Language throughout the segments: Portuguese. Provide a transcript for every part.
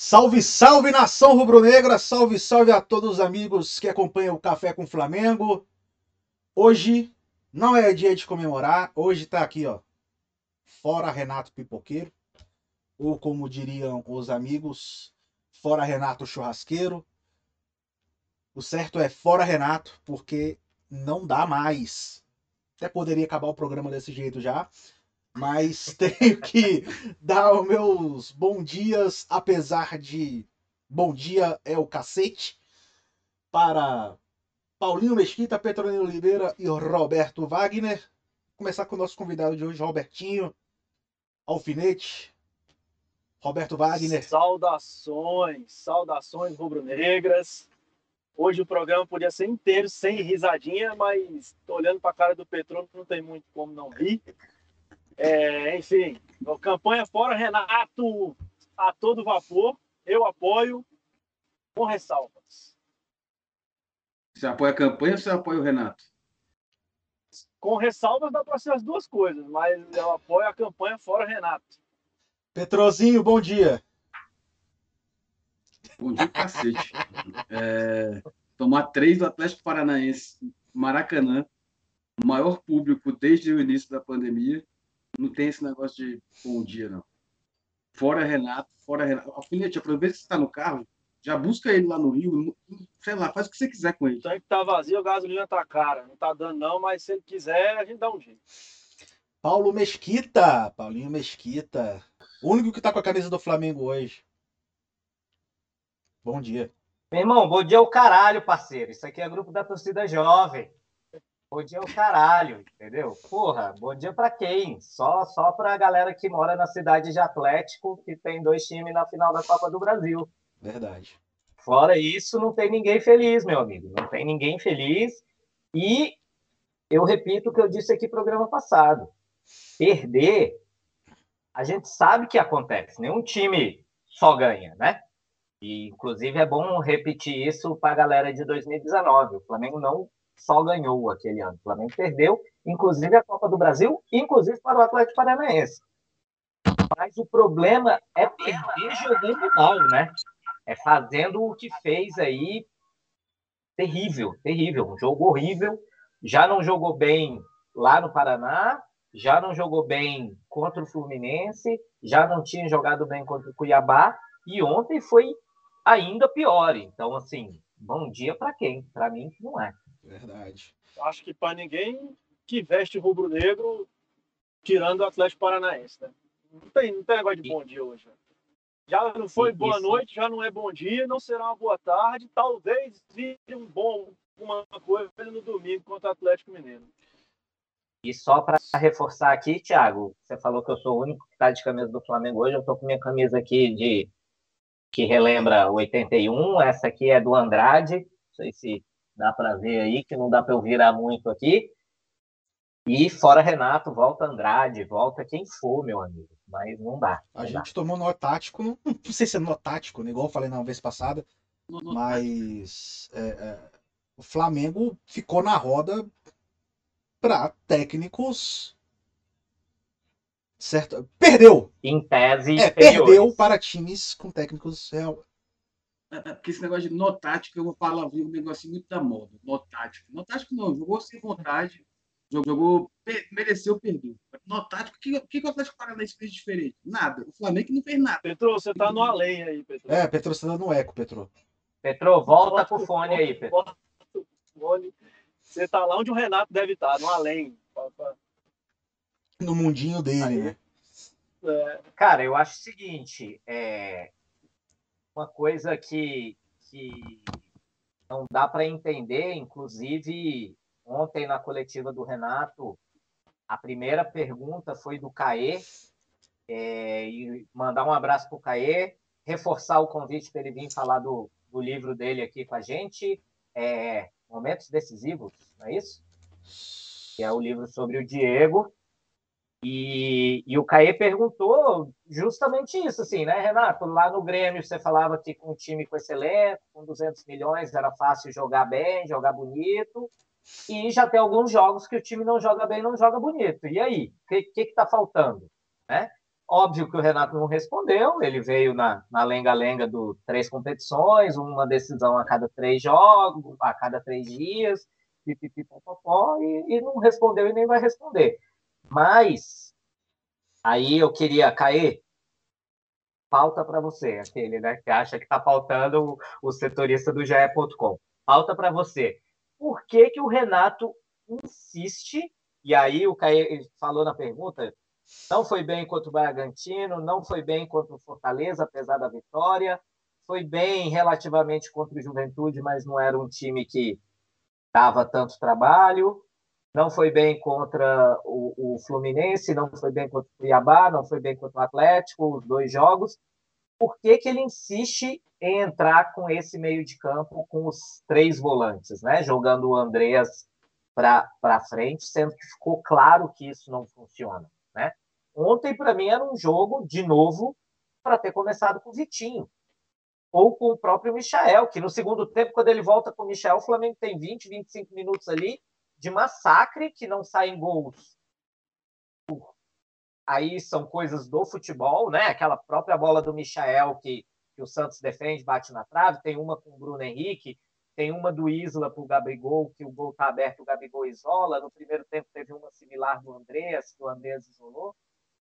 Salve, salve nação rubro-negra, salve, salve a todos os amigos que acompanham o Café com Flamengo. Hoje não é dia de comemorar, hoje tá aqui, ó, fora Renato Pipoqueiro, ou como diriam os amigos, fora Renato Churrasqueiro. O certo é fora Renato, porque não dá mais. Até poderia acabar o programa desse jeito já, mas tenho que dar os meus bom dias, apesar de bom dia é o cacete, para Paulinho Mesquita, Petronino Oliveira e Roberto Wagner. Começar com o nosso convidado de hoje, Robertinho Alfinete. Roberto Wagner. Saudações, saudações rubro-negras. Hoje o programa podia ser inteiro sem risadinha, mas tô olhando para a cara do Petrônio, não tem muito como não rir. É, enfim, campanha fora Renato a todo vapor. Eu apoio com ressalvas. Você apoia a campanha ou você apoia o Renato? Com ressalvas dá para ser as duas coisas, mas eu apoio a campanha fora Renato. Petrozinho, bom dia. Bom dia, cacete. É, tomar três do Atlético Paranaense, Maracanã, o maior público desde o início da pandemia. Não tem esse negócio de bom dia, não. Fora Renato, fora Renato. Alfinete, aproveita que você está no carro, já busca ele lá no Rio, sei lá, faz o que você quiser com ele. O tanque tá vazio, a gasolina tá cara. Não tá dando, não, mas se ele quiser, a gente dá um jeito. Paulo Mesquita, Paulinho Mesquita. O único que tá com a camisa do Flamengo hoje. Bom dia. Meu irmão, bom dia o caralho, parceiro. Isso aqui é grupo da torcida jovem. Bom dia é o caralho, entendeu? Porra, bom dia para quem? Só só para a galera que mora na cidade de Atlético, que tem dois times na final da Copa do Brasil. Verdade. Fora isso, não tem ninguém feliz, meu amigo. Não tem ninguém feliz. E eu repito o que eu disse aqui no programa passado. Perder, a gente sabe que acontece. Nenhum time só ganha, né? E, inclusive, é bom repetir isso para a galera de 2019. O Flamengo não só ganhou aquele ano. O Flamengo perdeu, inclusive, a Copa do Brasil, inclusive para o Atlético Paranaense. Mas o problema é perder jogando mal, né? É fazendo o que fez aí terrível, terrível. Um jogo horrível. Já não jogou bem lá no Paraná, já não jogou bem contra o Fluminense, já não tinha jogado bem contra o Cuiabá, e ontem foi ainda pior. Então, assim, bom dia para quem? Para mim, não é. Verdade. Acho que para ninguém que veste rubro-negro, tirando o Atlético Paranaense, né? Não tem, não tem negócio de bom dia hoje. Né? Já não foi boa noite, já não é bom dia, não será uma boa tarde. Talvez vire um bom, uma coisa no domingo contra o Atlético Mineiro. E só para reforçar aqui, Thiago, você falou que eu sou o único que está de camisa do Flamengo hoje. Eu estou com minha camisa aqui de que relembra 81. Essa aqui é do Andrade. Não sei se dá para ver aí, que não dá para eu virar muito aqui. E fora Renato, volta Andrade, volta quem for, meu amigo. Mas não dá. A não gente dá. tomou nó tático, não, não sei se é nó tático, né, igual eu falei na vez passada, mas é, é, o Flamengo ficou na roda para técnicos. Certo? Perdeu! Em tese, É, perdeu para times com técnicos real. É, é, Porque esse negócio de notático, eu vou falar um negocinho muito da moda. Notático. Notático não, jogou sem vontade, jogou, mereceu, perdeu. Notático, o que, o que o Atlético Paranaense fez diferente? Nada. O Flamengo não fez nada. Petro, você tá no além aí, Petro. É, Petro você tá dando eco, Petro. Petro, volta com o fone aí, Petro. Bota o fone. Você tá lá onde o Renato deve estar, no além. No mundinho dele, Aí. né? é, Cara, eu acho o seguinte, é uma coisa que, que não dá para entender, inclusive ontem na coletiva do Renato, a primeira pergunta foi do Caê, é, e mandar um abraço para o Caê, reforçar o convite para ele vir falar do, do livro dele aqui com a gente, é, Momentos Decisivos, não é isso? Que é o livro sobre o Diego. E, e o Caê perguntou justamente isso, assim, né, Renato? Lá no Grêmio você falava que com um time com esse elenco, com 200 milhões, era fácil jogar bem, jogar bonito. E já tem alguns jogos que o time não joga bem, não joga bonito. E aí? O que está faltando? Né? Óbvio que o Renato não respondeu, ele veio na lenga-lenga do três competições, uma decisão a cada três jogos, a cada três dias, pipipipopopó, e, e não respondeu e nem vai responder. Mas, aí eu queria cair, pauta para você, aquele né, que acha que está faltando o, setorista do GE.com. Pauta para você. Por que, que o Renato insiste, e aí o Caê falou na pergunta, não foi bem contra o Bragantino, não foi bem contra o Fortaleza, apesar da vitória. Foi bem relativamente contra o Juventude, mas não era um time que dava tanto trabalho. Não foi bem contra o, o Fluminense, não foi bem contra o Cuiabá, não foi bem contra o Atlético, os dois jogos. Por que, que ele insiste em entrar com esse meio de campo, com os três volantes, né? jogando o Andreas para frente, sendo que ficou claro que isso não funciona. Né? Ontem, para mim, era um jogo, de novo, para ter começado com o Vitinho. Ou com o próprio Michael, que no segundo tempo, quando ele volta com o Michael, o Flamengo tem 20, 25 minutos ali de massacre, que não saem gols. Aí são coisas do futebol, né? Aquela própria bola do Michael que, que o Santos defende, bate na trave. Tem uma com o Bruno Henrique, tem uma do Isla para o Gabigol, que o gol está aberto, o Gabigol isola. No primeiro tempo teve uma similar do Andreas, que o Andreas isolou.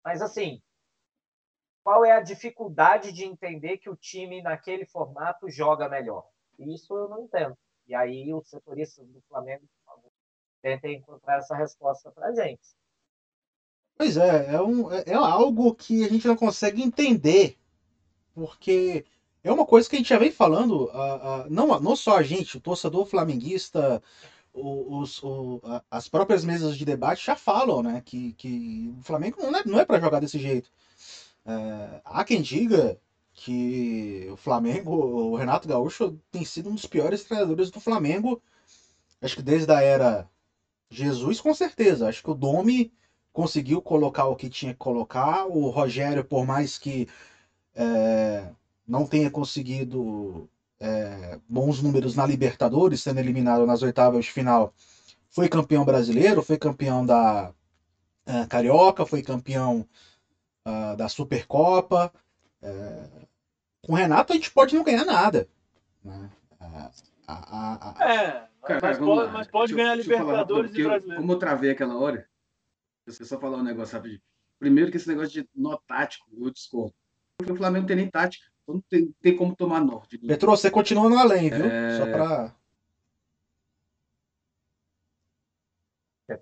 Mas, assim, qual é a dificuldade de entender que o time, naquele formato, joga melhor? Isso eu não entendo. E aí, os setoristas do Flamengo, tentem encontrar essa resposta para gente. Pois é, é, um, é, é algo que a gente não consegue entender, porque é uma coisa que a gente já vem falando, uh, uh, não, não só a gente, o torcedor flamenguista, os, o, as próprias mesas de debate já falam, né? Que, que o Flamengo não é, não é para jogar desse jeito. É, há quem diga que o Flamengo, o Renato Gaúcho, tem sido um dos piores treinadores do Flamengo, acho que desde a era Jesus, com certeza. Acho que o Domi conseguiu colocar o que tinha que colocar, o Rogério, por mais que. É, não tenha conseguido é, bons números na Libertadores, sendo eliminado nas oitavas de final, foi campeão brasileiro, foi campeão da uh, Carioca, foi campeão uh, da Supercopa. Uh, com o Renato a gente pode não ganhar nada. Né? é, Cara, mas, pode, mas, pode, ganhar deixa, Libertadores deixa e brasileiro. Como eu travei aquela hora, você só falar um negócio rapidinho. Primeiro que esse negócio de nó tático, eu discordo. Porque o Flamengo não tem nem tática. Então não tem, tem como tomar norte. Petro, você continua no além, viu? É... Só pra.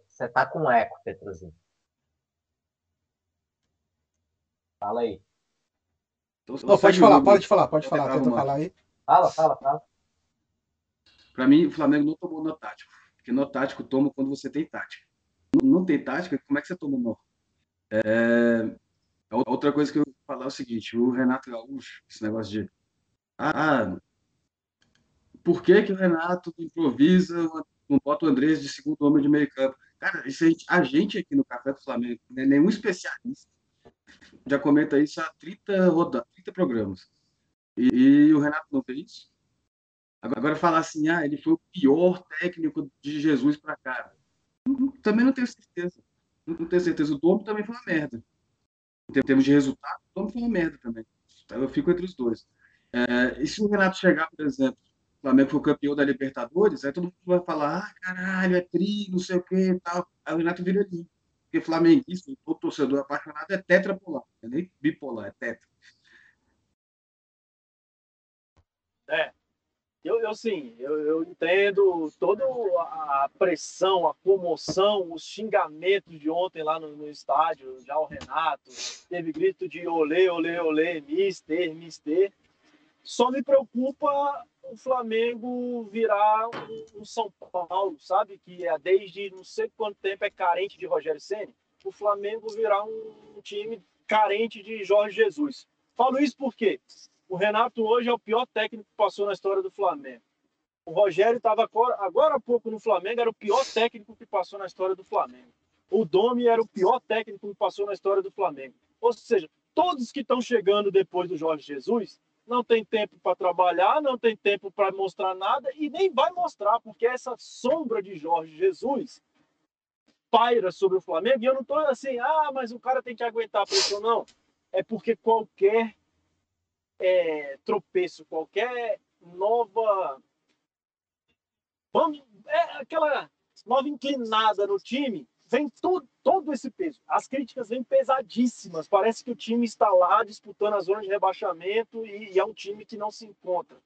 Você tá com eco, Petrozinho. Fala aí. Então, não, pode falar, pode falar, pode falar. Tenta falar aí. Fala, fala, fala. Pra mim, o Flamengo não tomou no tático. Porque no tático toma quando você tem tática. Não, não tem tática, como é que você toma no? É... Outra coisa que eu falar o seguinte, o Renato Gaúcho, esse negócio de ah, por que, que o Renato improvisa, não bota o Andrés de segundo homem de meio campo? Cara, isso a, gente, a gente aqui no Café do Flamengo, né, nenhum especialista, já comenta isso há 30, roda, 30 programas. E, e, o Renato não fez isso. Agora falar assim, ah, ele foi o pior técnico de Jesus para cá. Também não tenho certeza. Não tenho certeza. O Domo também foi uma merda em termos de resultado, o Flamengo foi uma merda também. Eu fico entre os dois. É, e se o Renato chegar, por exemplo, o Flamengo foi campeão da Libertadores, aí todo mundo vai falar, ah, caralho, é tri, não sei o que tal. Aí o Renato vira ali. Porque flamenguista, o torcedor apaixonado é tetrapolar, não é nem bipolar, é tetra. É, eu, eu sim, eu, eu entendo toda a pressão, a comoção, os xingamentos de ontem lá no, no estádio, já o Renato, teve grito de olê, olê, olê, mister, mister. Só me preocupa o Flamengo virar um, um São Paulo, sabe? Que é desde não sei quanto tempo é carente de Rogério Ceni. O Flamengo virar um time carente de Jorge Jesus. Falo isso porque o Renato hoje é o pior técnico que passou na história do Flamengo. O Rogério estava agora há pouco no Flamengo, era o pior técnico que passou na história do Flamengo. O Domi era o pior técnico que passou na história do Flamengo. Ou seja, todos que estão chegando depois do Jorge Jesus não tem tempo para trabalhar, não tem tempo para mostrar nada e nem vai mostrar, porque essa sombra de Jorge Jesus paira sobre o Flamengo. E eu não estou assim, ah, mas o cara tem que aguentar a pressão, não. é porque qualquer é, tropeço, qualquer nova. Vamos, é aquela nova inclinada no time, vem todo, todo esse peso. As críticas vêm pesadíssimas. Parece que o time está lá disputando a zona de rebaixamento e, e é um time que não se encontra.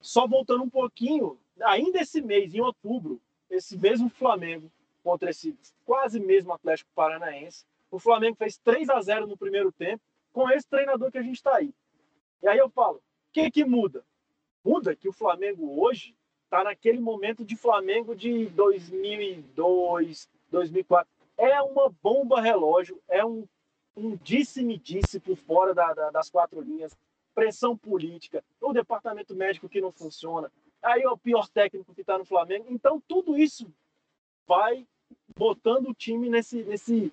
Só voltando um pouquinho, ainda esse mês, em outubro, esse mesmo Flamengo contra esse quase mesmo Atlético Paranaense, o Flamengo fez 3 a 0 no primeiro tempo com esse treinador que a gente está aí. E aí eu falo, o que que muda? Muda que o Flamengo hoje está naquele momento de Flamengo de 2002, 2004. É uma bomba relógio, é um, um disse-me-disse por fora da, da, das quatro linhas, pressão política, o departamento médico que não funciona, aí é o pior técnico que está no Flamengo. Então, tudo isso vai botando o time nesse, nesse,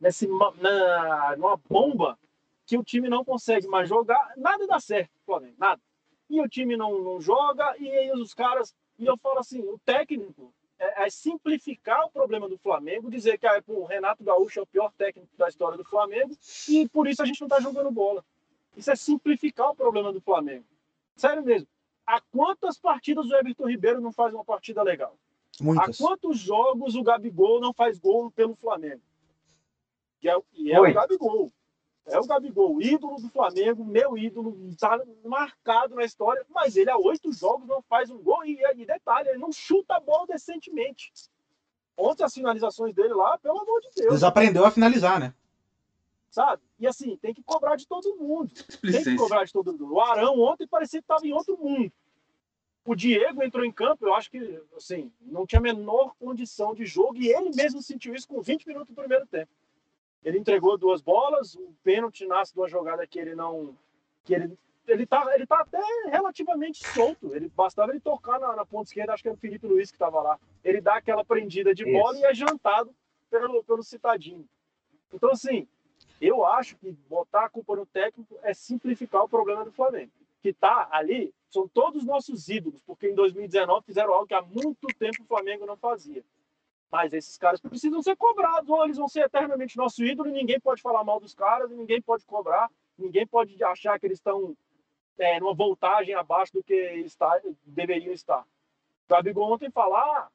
nesse na, numa bomba que o time não consegue mais jogar, nada dá certo, Flamengo, nada. E o time não, não joga, e aí os caras. E eu falo assim: o técnico é, é simplificar o problema do Flamengo, dizer que ah, o Renato Gaúcho é o pior técnico da história do Flamengo, e por isso a gente não está jogando bola. Isso é simplificar o problema do Flamengo. Sério mesmo. Há quantas partidas o Everton Ribeiro não faz uma partida legal? Muitas. Há quantos jogos o Gabigol não faz gol pelo Flamengo? E é, e é o Gabigol. É o Gabigol, ídolo do Flamengo, meu ídolo, está marcado na história, mas ele há oito jogos não faz um gol e, e detalhe, ele não chuta a bola decentemente. Ontem as finalizações dele lá, pelo amor de Deus. Desaprendeu a finalizar, né? Sabe? E assim, tem que cobrar de todo mundo. Tem que cobrar de todo mundo. O Arão ontem parecia que estava em outro mundo. O Diego entrou em campo, eu acho que assim, não tinha a menor condição de jogo e ele mesmo sentiu isso com 20 minutos do primeiro tempo. Ele entregou duas bolas, o pênalti nasce de uma jogada que ele não. que ele. Ele tá, ele tá até relativamente solto. Ele bastava ele tocar na, na ponta esquerda, acho que era o Felipe Luiz que estava lá. Ele dá aquela prendida de bola Isso. e é jantado pelo, pelo citadinho. Então, assim, eu acho que botar a culpa no técnico é simplificar o problema do Flamengo. Que tá ali, são todos nossos ídolos, porque em 2019 fizeram algo que há muito tempo o Flamengo não fazia. Mas esses caras precisam ser cobrados, ou eles vão ser eternamente nosso ídolo e ninguém pode falar mal dos caras, ninguém pode cobrar, ninguém pode achar que eles estão é, numa voltagem abaixo do que está, deveriam estar. O Gabigol ontem falar,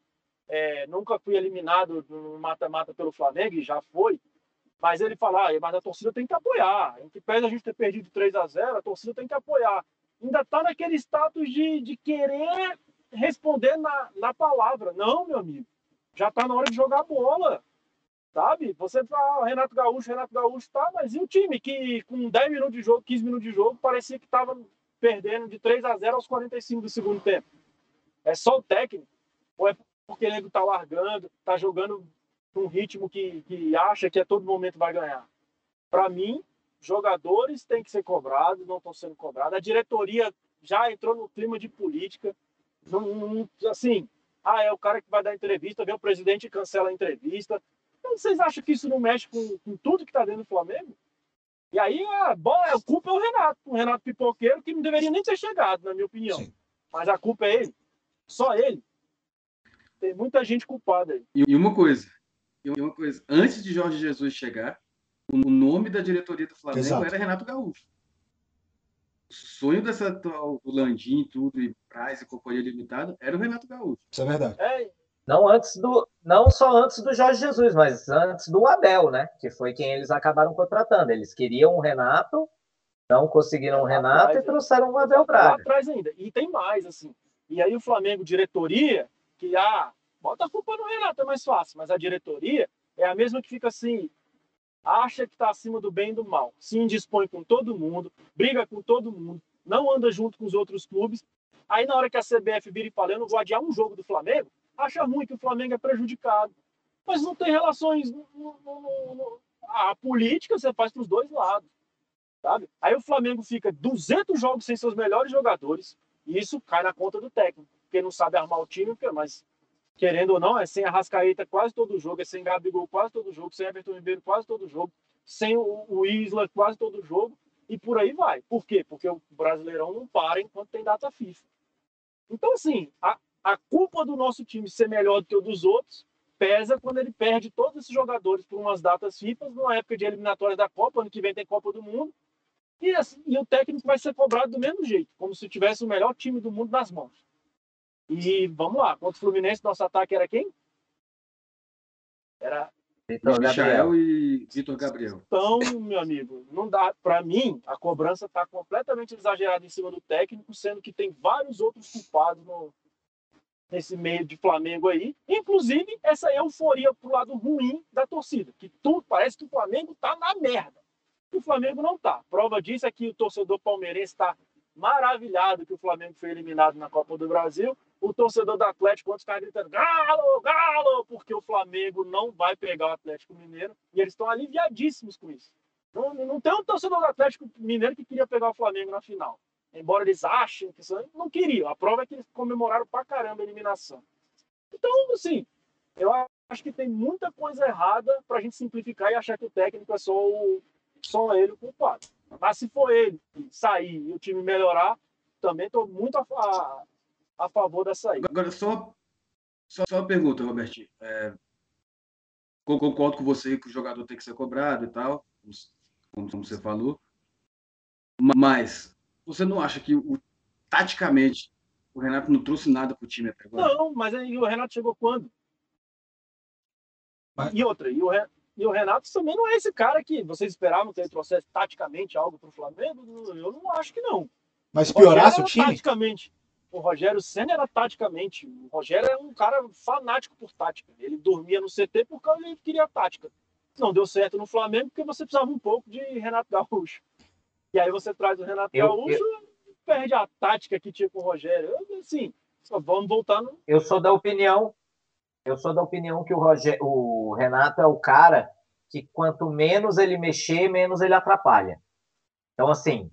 é, nunca fui eliminado no mata-mata pelo Flamengo, e já foi, mas ele falar, ah, mas a torcida tem que apoiar. Em que pese a gente ter perdido 3 a 0 a torcida tem que apoiar. Ainda está naquele status de, de querer responder na, na palavra. Não, meu amigo já está na hora de jogar bola. Sabe? Você fala, ah, Renato Gaúcho, Renato Gaúcho, tá, mas e o time que com 10 minutos de jogo, 15 minutos de jogo, parecia que estava perdendo de 3 a 0 aos 45 do segundo tempo? É só o técnico? Ou é porque ele está largando, está jogando num ritmo que, que acha que a todo momento vai ganhar? Para mim, jogadores têm que ser cobrados, não estão sendo cobrados. A diretoria já entrou no clima de política. Não, não, assim, ah, é o cara que vai dar entrevista, vem o presidente e cancela a entrevista. Então, vocês acham que isso não mexe com, com tudo que está dentro do Flamengo? E aí, a, bola, a culpa é o Renato, o Renato Pipoqueiro, que não deveria nem ter chegado, na minha opinião. Sim. Mas a culpa é ele. Só ele. Tem muita gente culpada aí. E uma coisa, e uma coisa, antes de Jorge Jesus chegar, o nome da diretoria do Flamengo Exato. era Renato Gaúcho sonho dessa atual Landim tudo, e Praz e Companhia Limitada, era o Renato Gaúcho. Isso é verdade. É, não antes do, não só antes do Jorge Jesus, mas antes do Abel, né? Que foi quem eles acabaram contratando. Eles queriam o Renato, não conseguiram o Renato atrás, e trouxeram o Abel Braga. Lá atrás ainda. E tem mais, assim. E aí o Flamengo, diretoria, que ah, bota a culpa no Renato, é mais fácil. Mas a diretoria é a mesma que fica assim, acha que está acima do bem e do mal, se indispõe com todo mundo, briga com todo mundo, não anda junto com os outros clubes. Aí, na hora que a CBF vira e fala, eu não vou adiar um jogo do Flamengo, acha ruim que o Flamengo é prejudicado. Mas não tem relações. No, no, no, a política você faz para os dois lados. Sabe? Aí o Flamengo fica 200 jogos sem seus melhores jogadores, e isso cai na conta do técnico, porque não sabe armar o time, mas querendo ou não, é sem a Rascaeta quase todo jogo, é sem Gabigol quase todo jogo, sem Everton Ribeiro quase todo jogo, sem o, Isla quase todo jogo, e por aí vai. Por quê? Porque o Brasileirão não para enquanto tem data FIFA. Então, assim, a, a culpa do nosso time ser melhor do que o dos outros pesa quando ele perde todos esses jogadores por umas datas FIFA, numa época de eliminatórias da Copa, ano que vem tem Copa do Mundo, e, assim, e o técnico vai ser cobrado do mesmo jeito, como se tivesse o melhor time do mundo nas mãos. E vamos lá, contra o Fluminense, nosso ataque era quem? Era Vitor Michael e Vitor Gabriel. Então, meu amigo, não dá. Para mim, a cobrança está completamente exagerada em cima do técnico, sendo que tem vários outros culpados no, nesse meio de Flamengo aí. Inclusive, essa euforia pro lado ruim da torcida, que tudo parece que o Flamengo tá na merda. E o Flamengo não tá. Prova disso é que o torcedor palmeirense está maravilhado que o Flamengo foi eliminado na Copa do Brasil o torcedor do Atlético, quando caras gritando Galo, Galo, porque o Flamengo não vai pegar o Atlético Mineiro e eles estão aliviadíssimos com isso. Não, não tem um torcedor do Atlético Mineiro que queria pegar o Flamengo na final. Embora eles achem que isso não queriam. A prova é que eles comemoraram pra caramba a eliminação. Então, assim, eu acho que tem muita coisa errada pra gente simplificar e achar que o técnico é só, o, só ele o culpado. Mas se for ele sair e o time melhorar, também estou muito a, a, a favor da saída. Agora, só, só, só uma pergunta, Robertinho. É, concordo com você que o jogador tem que ser cobrado e tal, como, como você falou. Mas você não acha que o, taticamente o Renato não trouxe nada para o time até agora? Não, mas aí o Renato chegou quando? Mas... E outra, e o, e o Renato também não é esse cara que vocês esperavam que ele trouxesse taticamente algo para o Flamengo? Eu não acho que não. Mas piorasse o time? Taticamente o Rogério Senna era taticamente. O Rogério é um cara fanático por tática. Ele dormia no CT porque ele queria tática. Não deu certo no Flamengo porque você precisava um pouco de Renato Gaúcho. E aí você traz o Renato eu, Gaúcho eu... e perde a tática que tinha com o Rogério. Assim, vamos voltar no. Eu sou da opinião. Eu sou da opinião que o, Rogério, o Renato é o cara que quanto menos ele mexer, menos ele atrapalha. Então, assim,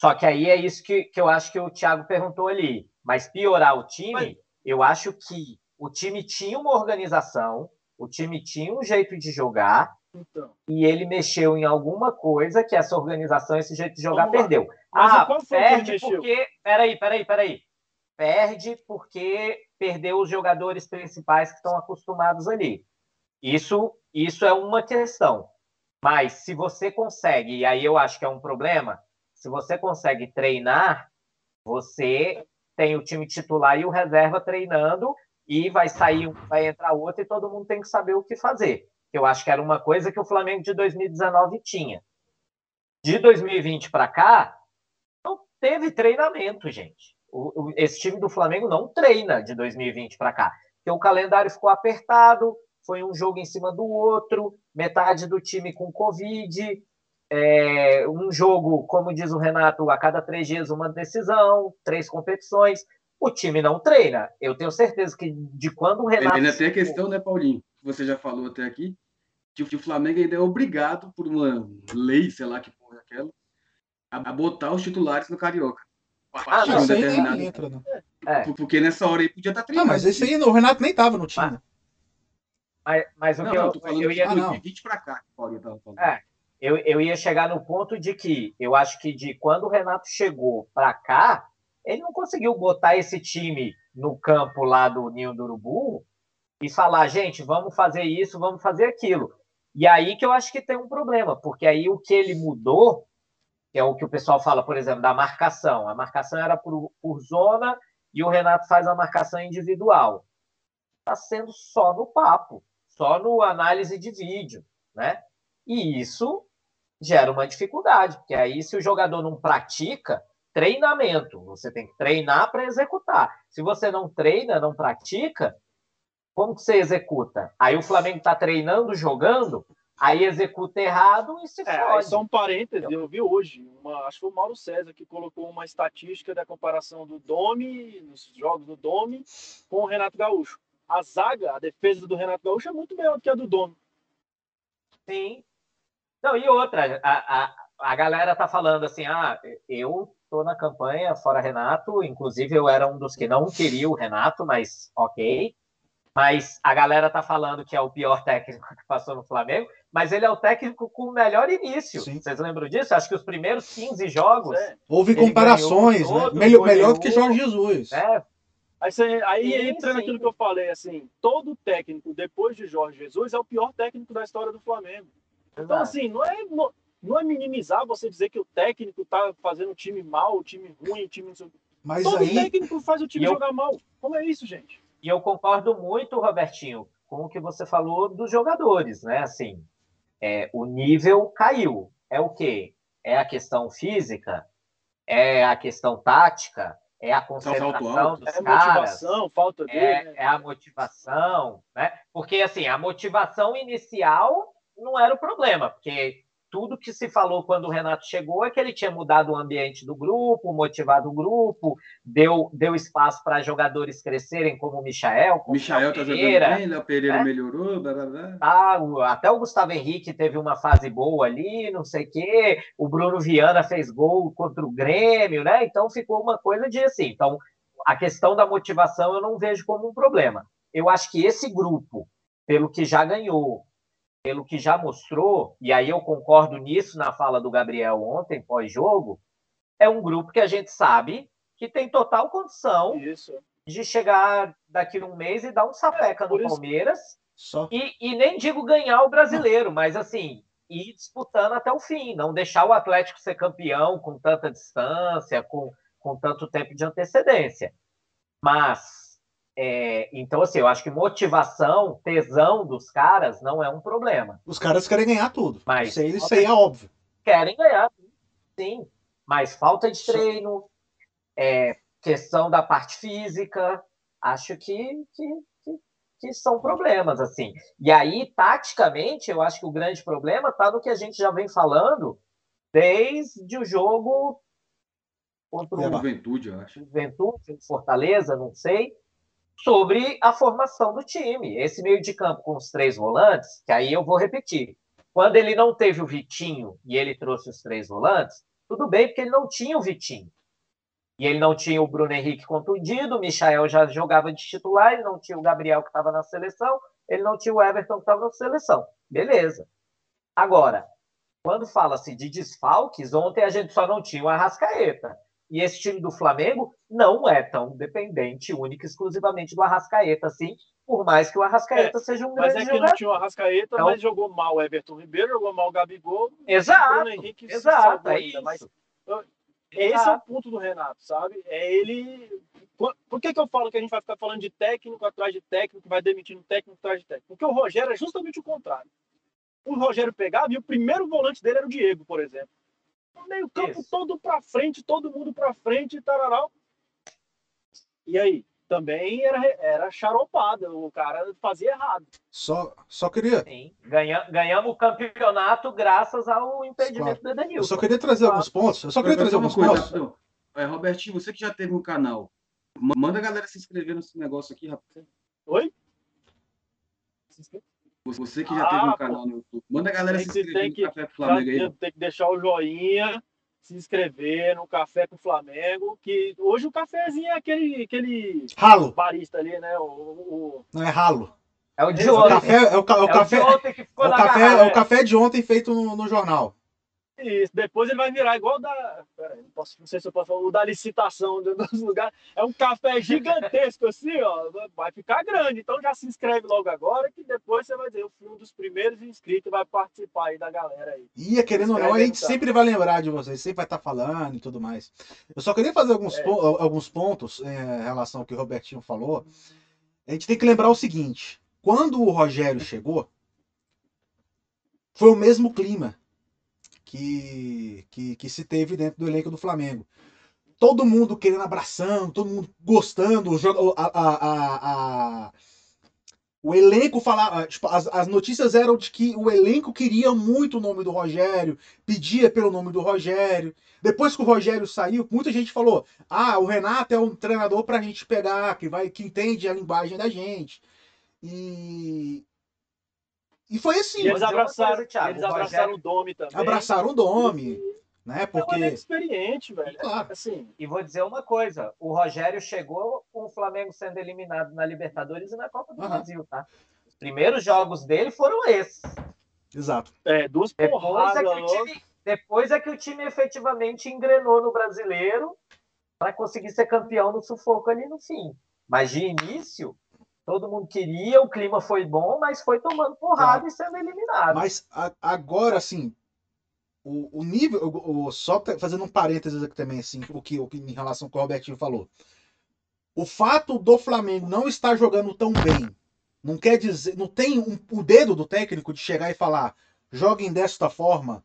só que aí é isso que, que eu acho que o Thiago perguntou ali. Mas piorar o time, Mas... eu acho que o time tinha uma organização, o time tinha um jeito de jogar, então. e ele mexeu em alguma coisa que essa organização, esse jeito de jogar, perdeu. Mas ah, perde porque. Peraí, peraí, peraí. Perde porque perdeu os jogadores principais que estão acostumados ali. Isso, isso é uma questão. Mas se você consegue, e aí eu acho que é um problema, se você consegue treinar, você tem o time titular e o reserva treinando e vai sair, vai entrar outro e todo mundo tem que saber o que fazer. Eu acho que era uma coisa que o Flamengo de 2019 tinha. De 2020 para cá, não teve treinamento, gente. O, o, esse time do Flamengo não treina de 2020 para cá. Porque o calendário ficou apertado, foi um jogo em cima do outro, metade do time com Covid, é, um jogo, como diz o Renato, a cada três dias uma decisão, três competições. O time não treina. Eu tenho certeza que de quando o Renato. Ainda tem a questão, né, Paulinho? Que você já falou até aqui, que o Flamengo ainda é obrigado, por uma lei, sei lá que porra é aquela, a botar os titulares no Carioca. Ah, não, isso aí entra, né? É. Porque nessa hora aí podia estar treinando. Não, mas esse aí o Renato nem tava no time. Mas, mas o não, que não, eu, falando eu ia. De 2020 para cá, que o Paulinho tava falando. É, eu, eu ia chegar no ponto de que eu acho que de quando o Renato chegou para cá, ele não conseguiu botar esse time no campo lá do Ninho do Urubu e falar, gente, vamos fazer isso, vamos fazer aquilo. E aí que eu acho que tem um problema, porque aí o que ele mudou, que é o que o pessoal fala, por exemplo, da marcação. A marcação era por, por zona e o Renato faz a marcação individual. Está sendo só no papo, só no análise de vídeo, né? E isso gera uma dificuldade, porque aí se o jogador não pratica, treinamento, você tem que treinar para executar. Se você não treina, não pratica, como que você executa? Aí o Flamengo está treinando, jogando, aí executa errado e se é, fode. Só um parêntese, eu vi hoje, uma, acho que foi o Mauro César que colocou uma estatística da comparação do Domi, nos jogos do Domi, com o Renato Gaúcho. A zaga, a defesa do Renato Gaúcho é muito melhor do que a do Domi. Sim, não, e outra, a, a, a galera tá falando assim, ah, eu tô na campanha fora Renato, inclusive eu era um dos que não queria o Renato, mas ok. Mas a galera tá falando que é o pior técnico que passou no Flamengo, mas ele é o técnico com o melhor início. Sim. Vocês lembram disso? Acho que os primeiros 15 jogos. É. Houve comparações, né? melhor, melhor do que Jorge Jesus. É, Aí, você, aí Sim, entra sim. naquilo que eu falei, assim, todo técnico depois de Jorge Jesus é o pior técnico da história do Flamengo. Então, assim, não é, não, é minimizar você dizer que o técnico tá fazendo o time mal, o time ruim, o time. Mas Todo aí, técnico faz o time eu- jogar mal. Como é isso, gente? E eu concordo muito, Robertinho, com o que você falou dos jogadores, né? Assim, é, o nível caiu. É o quê? É a questão física? É a questão tática? É a concentração dos É caras? motivação, falta dele. é, né? é a motivação, né? Porque assim, a motivação inicial não era o problema, porque tudo que se falou quando o Renato chegou é que ele tinha mudado o ambiente do grupo, motivado o grupo, deu, deu espaço para jogadores crescerem como o Michael, O como Michael tá Pereira, jogando bem, Léo Pereira né? melhorou, blá, blá, blá. o- até o Gustavo Henrique teve uma fase boa ali, não sei o quê, o Bruno Viana fez gol contra o Grêmio, né? Então ficou uma coisa de assim. Então, a questão da motivação eu não vejo como um problema. Eu acho que esse grupo, pelo que já ganhou, pelo que já mostrou, e aí eu concordo nisso na fala do Gabriel ontem, pós-jogo, é um grupo que a gente sabe que tem total condição Isso. de chegar daqui a um mês e dar um sapeca por no isso- Palmeiras e, e nem digo ganhar o brasileiro, mas assim, ir disputando até o fim, não deixar o Atlético ser campeão com tanta distância, com, com tanto tempo de antecedência. Mas, é, então, assim, eu acho que motivação, tesão dos caras não é um problema. os caras querem ganhar tudo. Mas- isso, aí, isso aí é óbvio. Querem ganhar, sim, mas falta de treino, é, questão da parte física, acho que, que, que, que são problemas, assim. E aí, taticamente, eu acho que o grande problema está no que a gente já vem falando desde o jogo contra o. Juventude, eu acho. Juventude, Fortaleza, não sei, sobre a formação do time. Esse meio de campo com os três volantes, que aí eu vou repetir. Quando ele não teve o Vitinho e ele trouxe os três volantes, tudo bem, porque ele não tinha o Vitinho. E ele não tinha o Bruno Henrique contundido, o Michael já jogava de titular, ele não tinha o Gabriel que estava na seleção, ele não tinha o Everton que estava na seleção. Beleza. Agora, quando fala-se de desfalques, ontem a gente só não tinha o Arrascaeta. E esse time do Flamengo não é tão dependente, única e exclusivamente do Arrascaeta, assim, por mais que o Arrascaeta seja um Mas grande é que não jogador. tinha o Arrascaeta, Então- mas jogou mal o Everton Ribeiro, jogou mal o Gabigol. Exato, Bruno Henrique exato, é ainda, isso. mas Esse é o ponto do Renato, sabe? É ele. Por por que, que eu falo que a gente vai ficar falando de técnico atrás de técnico, vai demitindo técnico atrás de técnico? Porque o Rogério é justamente o contrário. O Rogério pegava e o primeiro volante dele era o Diego, por exemplo. O meio campo Isso. todo pra frente, todo mundo pra frente, tararau. E aí? Também era, era charopada, o cara fazia errado. Só, só queria. Sim. Ganha- ganhamos o campeonato graças ao impedimento do Eu Edenilson. só queria trazer alguns pontos. Eu só queria Agora, trazer alguns coisa, pontos. rapidão. É, Robertinho, você que já teve um canal, ma- manda a galera se inscrever nesse negócio aqui, rapaz. Oi? Você que já Ah, teve um pô. canal no YouTube, manda a galera se inscrever tem no que- Café com Flamengo aí. Tem que deixar o joinha, se inscrever no Café com o Flamengo, que hoje o cafezinho é aquele, aquele Ralo. barista ali, né? O, o- Não é ralo. É o de ontem. café, é o, é o É o de café, ontem que é ficou o na café, garrafa. é o café de ontem feito no, no jornal. Isso, depois ele vai virar igual da. Pera aí, não, posso, não sei se eu posso falar, o da licitação do- dos lugares. É um café gigantesco assim, ó. Vai ficar grande. Então já se inscreve logo agora, que depois você vai dizer, eu fui um dos primeiros inscritos e vai participar aí da galera aí. E querendo ou não, a gente tá. sempre vai lembrar de vocês, sempre vai estar falando e tudo mais. Eu só queria fazer alguns, É. pon- alguns pontos é, em relação ao que o Robertinho falou. A gente tem que lembrar o seguinte: quando o Rogério chegou, foi o mesmo clima que, que, que se teve dentro do elenco do Flamengo. Todo mundo querendo abraçando, todo mundo gostando, a, a, a- o elenco falava. Tipo, as, as notícias eram de que o elenco queria muito o nome do Rogério, pedia pelo nome do Rogério. Depois que o Rogério saiu, muita gente falou: ah, o Renato é um treinador pra gente pegar, que, vai, que entende a linguagem da gente. E. E foi assim. E eles abraçaram, Thiago, eles o abraçaram o Domi também. Abraçaram o Domi, né? É um Porque. elenco experiente, velho. Claro. Assim, E vou dizer uma coisa: o Rogério chegou com o Flamengo sendo eliminado na Libertadores e na Copa do Aham. Brasil, tá? Os primeiros jogos dele foram esses. Exato. é, duas Depois porradas é, que o time, depois é que o time efetivamente engrenou no brasileiro para conseguir ser campeão no sufoco ali no fim. Mas de início, todo mundo queria, o clima foi bom, mas foi tomando porrada e sendo eliminado. Mas a- agora, assim, o, o nível. o- o- só fazendo um parênteses aqui também, assim, o que, o que em relação ao que o Robertinho falou. O fato do Flamengo não estar jogando tão bem, não quer dizer. Não tem um- o dedo do técnico de chegar e falar: joguem desta forma,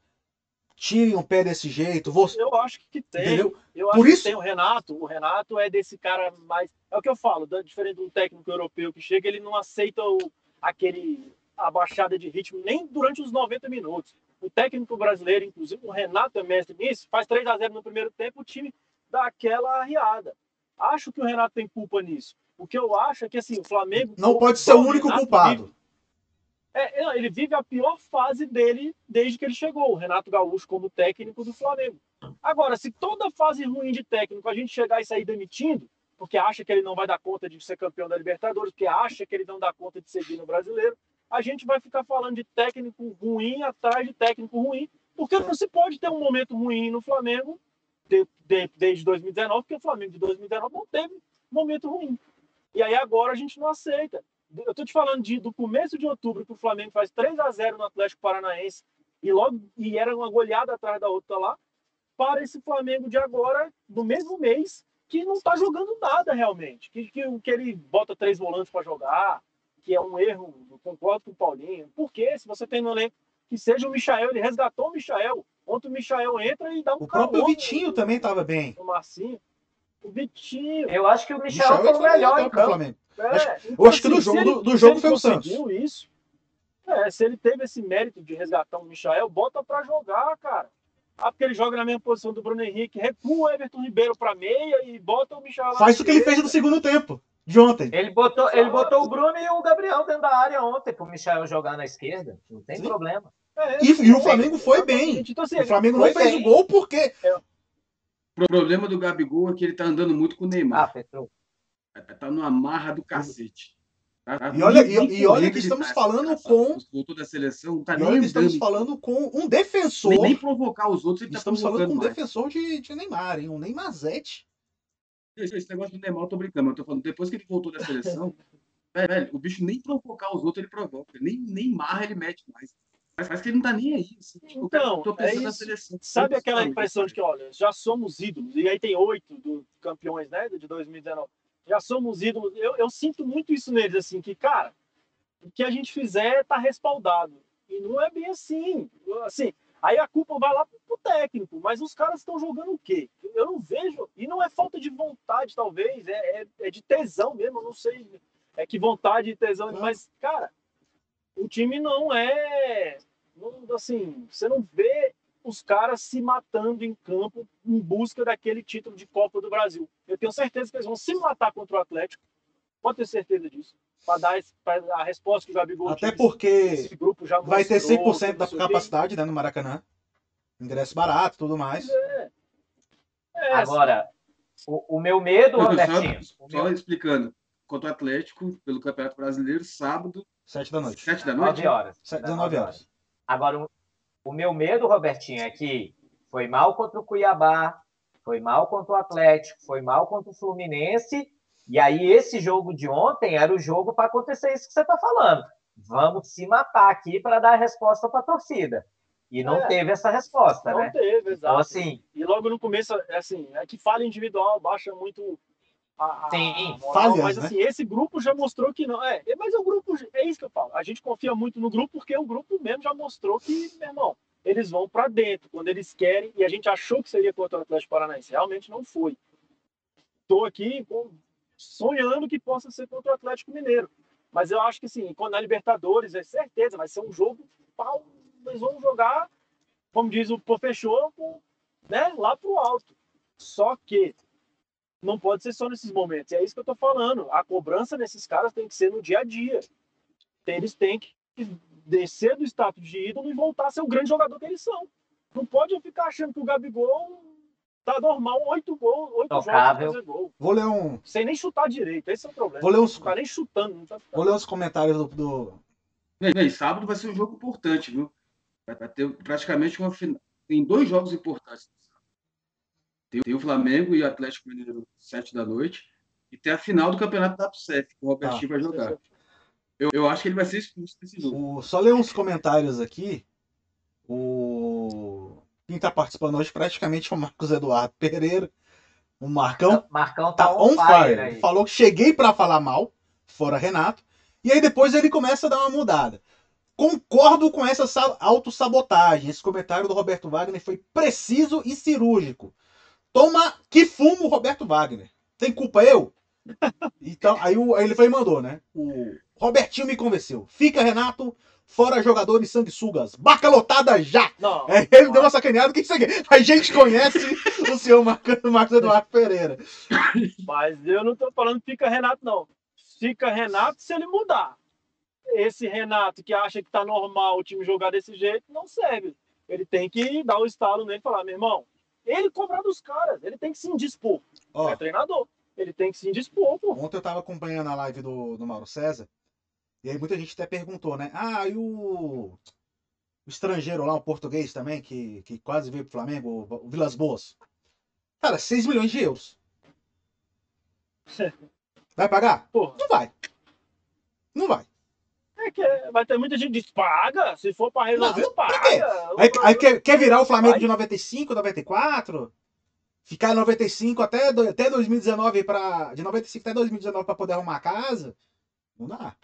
tirem o pé desse jeito. Você, Eu acho que tem. entendeu? Eu acho Por isso- que tem o Renato. O Renato é desse cara mais. É o que eu falo, diferente do técnico europeu que chega, ele não aceita o, aquele a baixada de ritmo nem durante os 90 minutos. O técnico brasileiro, inclusive, o Renato é mestre nisso, faz 3 a 0 no primeiro tempo, o time dá aquela arriada. Acho que o Renato tem culpa nisso. O que eu acho é que assim, o Flamengo. Não pode ser o único Renato culpado. vive- é, ele vive a pior fase dele desde que ele chegou, o Renato Gaúcho como técnico do Flamengo. Agora, se toda fase ruim de técnico a gente chegar e sair demitindo, porque acha que ele não vai dar conta de ser campeão da Libertadores, porque acha que ele não dá conta de seguir no brasileiro, a gente vai ficar falando de técnico ruim atrás de técnico ruim, porque não se pode ter um momento ruim no Flamengo de- de- desde 2019, porque o Flamengo de 2019 não teve momento ruim. E aí agora a gente não aceita. Eu tô te falando de, do começo de outubro que o Flamengo faz 3 a 0 no Atlético Paranaense e logo e era uma goleada atrás da outra lá, para esse Flamengo de agora, no mesmo mês, que não tá jogando nada realmente. Que, que, que ele bota três volantes para jogar, que é um erro, concordo com o Paulinho. Por quê? Se você tem no elenco que seja o Michael, ele resgatou o Michael. Ontem o Michael entra e dá um O próprio Vitinho no- também estava bem. no Marcinho. O Vitinho. Eu acho que o Michel, Michel foi o melhor em campo. Flamengo. É, Acho- então, eu acho que do se jogo- ele- do- do jogo foi o Santos. conseguiu isso. É, se ele teve esse mérito de resgatar o Michael, bota pra jogar, cara. Ah, porque ele joga na mesma posição do Bruno Henrique, recua o Everton Ribeiro pra meia e bota o Michael lá. Faz o que ele fez no segundo tempo, de ontem. Ele botou, ele botou o Bruno e o Gabriel dentro da área ontem pro Michel jogar na esquerda. Não tem Sim. problema. É, E, e o Flamengo foi bem. Então, assim, O Flamengo não fez bem. o gol porque. O problema do Gabigol é que ele tá andando muito com o Ah, Neymar. Petro. Tá numa marra do cacete. Tá- E olha- e- e olha correndo que ele estamos tá, falando essa- com- Voltou da seleção, não tá E nem olha que estamos falando com um defensor. Nem, nem provocar os outros, ele tá Estamos falando com um mais. defensor de, de Neymar, hein? Um Neymarzete. Esse, esse negócio do Neymar, eu tô brincando, mas eu tô falando, depois que ele voltou da seleção, velho, velho, o bicho nem provocar os outros ele provoca. Nem, nem marra ele mete mais. Mas parece que ele não tá nem aí. Assim. Tipo, Então, é isso. Sabe aquela impressão de que, olha, já somos ídolos, e aí tem oito do campeões, né, de 2019. Já somos ídolos. Eu, eu sinto muito isso neles, assim, que, cara, o que a gente fizer tá respaldado. E não é bem assim. Assim, aí a culpa vai lá pro, pro técnico, mas os caras estão jogando o quê? Eu não vejo. E não é falta de vontade, talvez, é, é, é de tesão mesmo, eu não sei. É que vontade e tesão, mas, cara, o time não é. não- assim, você não vê os caras se matando em campo em busca daquele título de Copa do Brasil. Eu tenho certeza que eles vão se matar contra o Atlético. Pode ter certeza disso. Para dar esse- pra a resposta que o Gabigol Até disse, porque esse grupo já vai ter mostrou, 100% da capacidade né, no Maracanã. Ingresso barato tudo mais. É, Agora, o, o meu medo, Só- Robertinho. o Só meu- explicando. Contra o Atlético, pelo Campeonato Brasileiro, sábado, 7 da noite. 7 da noite. 9 horas. 19 horas. Agora, o, o meu medo, Robertinho, é que foi mal contra o Cuiabá, foi mal contra o Atlético, foi mal contra o Fluminense, e aí esse jogo de ontem era o jogo para acontecer isso que você está falando. Vamos se matar aqui para dar a resposta para a torcida. E não É. teve essa resposta, não né? teve, Então, exato. assim, E logo no começo, é assim, é que falha individual baixa muito a, a, Sim, a moral, falhas, mas né? assim, esse grupo já mostrou que não. É, mas o grupo, é isso que eu falo. A gente confia muito no grupo porque o grupo mesmo já mostrou que, meu irmão, eles vão para dentro quando eles querem e a gente achou que seria contra o Atlético Paranaense. Realmente não foi. Estou aqui sonhando que possa ser contra o Atlético Mineiro. Mas eu acho que assim, quando na Libertadores, é certeza, vai ser um jogo pau, eles vão jogar, como diz o com- né, lá pro alto. Só que não pode ser só nesses momentos. E é isso que eu tô falando. A cobrança desses caras tem que ser no dia a dia. Eles têm que descer do status de ídolo e voltar a ser o grande jogador que eles são. Não pode ficar achando que o Gabigol tá normal, oito gols, oito jogos fazer gol. Vou ler um. Sem nem chutar direito. Esse é o problema. Vou ler uns, Não tá nem chutando. Não tá vou ler uns comentários do, do- Bem, bem, sábado vai ser um jogo importante, viu? Vai vai ter praticamente uma final. Tem dois jogos importantes. Tem, tem o Flamengo e o Atlético Mineiro, 7 da noite. E tem a final do campeonato da PSEF, que o Robertinho Ah. vai jogar. Eu, eu acho que ele vai ser expulso desse jogo. O- só ler uns comentários aqui. O... Quem tá participando hoje praticamente é o Marcos Eduardo Pereira. O Marcão Marcão tá, tá on fire. aí. Falou que cheguei pra falar mal, fora Renato. E aí depois ele começa a dar uma mudada. Concordo com essa sa- autossabotagem. Esse comentário do Roberto Wagner foi preciso e cirúrgico. Toma que fumo, Roberto Wagner. Tem culpa eu? Então, aí, o- aí ele foi e mandou, né? O Robertinho me convenceu. Fica, Renato, fora jogadores sanguessugas. Baca lotada já! Não. É, ele deu uma sacaneada. O que isso aqui? A gente conhece o senhor Marcos, Marcos Eduardo Pereira. Mas eu não tô falando fica Renato, não. Fica Renato se ele mudar. Esse Renato que acha que tá normal o time jogar desse jeito, não serve. Ele tem que dar o estalo nele e falar, meu irmão, ele cobrar dos caras, ele tem que se indispor. Ó, É treinador. Ele tem que se indispor, pô. Ontem eu tava acompanhando a live do, do Mauro César, e aí muita gente até perguntou, né? Ah, e o, o estrangeiro lá, o português também, que, que quase veio pro Flamengo, o, o Vilas Boas. Cara, 6 milhões de euros. Vai pagar? Porra, Não vai. Não vai. É que vai ter muita gente que diz, paga. Se for pra resolver, Não, pra paga. quê? O Aí, aí quer, quer virar o Flamengo Vai. de 95, 94? Ficar em 95 até, do- até 2019 para de 95 até 2019 para poder arrumar a casa? Não dá.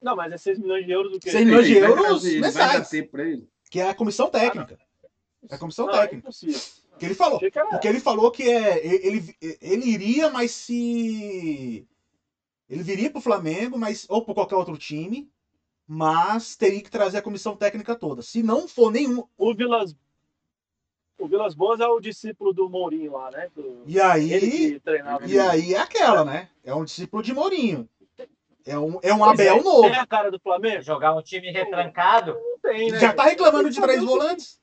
Não, mas é 6 milhões de euros o quê? 6 milhões de Ele vai euros trazer, ele Vai dar mensais. tempo pra ele. Que é a comissão técnica. É a comissão Não, é técnica. impossível. Que ele falou. Que Porque ele falou que é, ele, ele iria, mas se. Ele viria pro Flamengo, mas ou para qualquer outro time, mas teria que trazer a comissão técnica toda. Se não for nenhum. O Vilas. O Vilas Boas é o discípulo do Mourinho lá, né? Do- E Ele aí. E aí é aquela, né? É um discípulo de Mourinho. É um, é um Pois Abel é, novo. Tem a cara do Flamengo? Jogar um time retrancado. Não tem, né? Já tá reclamando de três o volantes,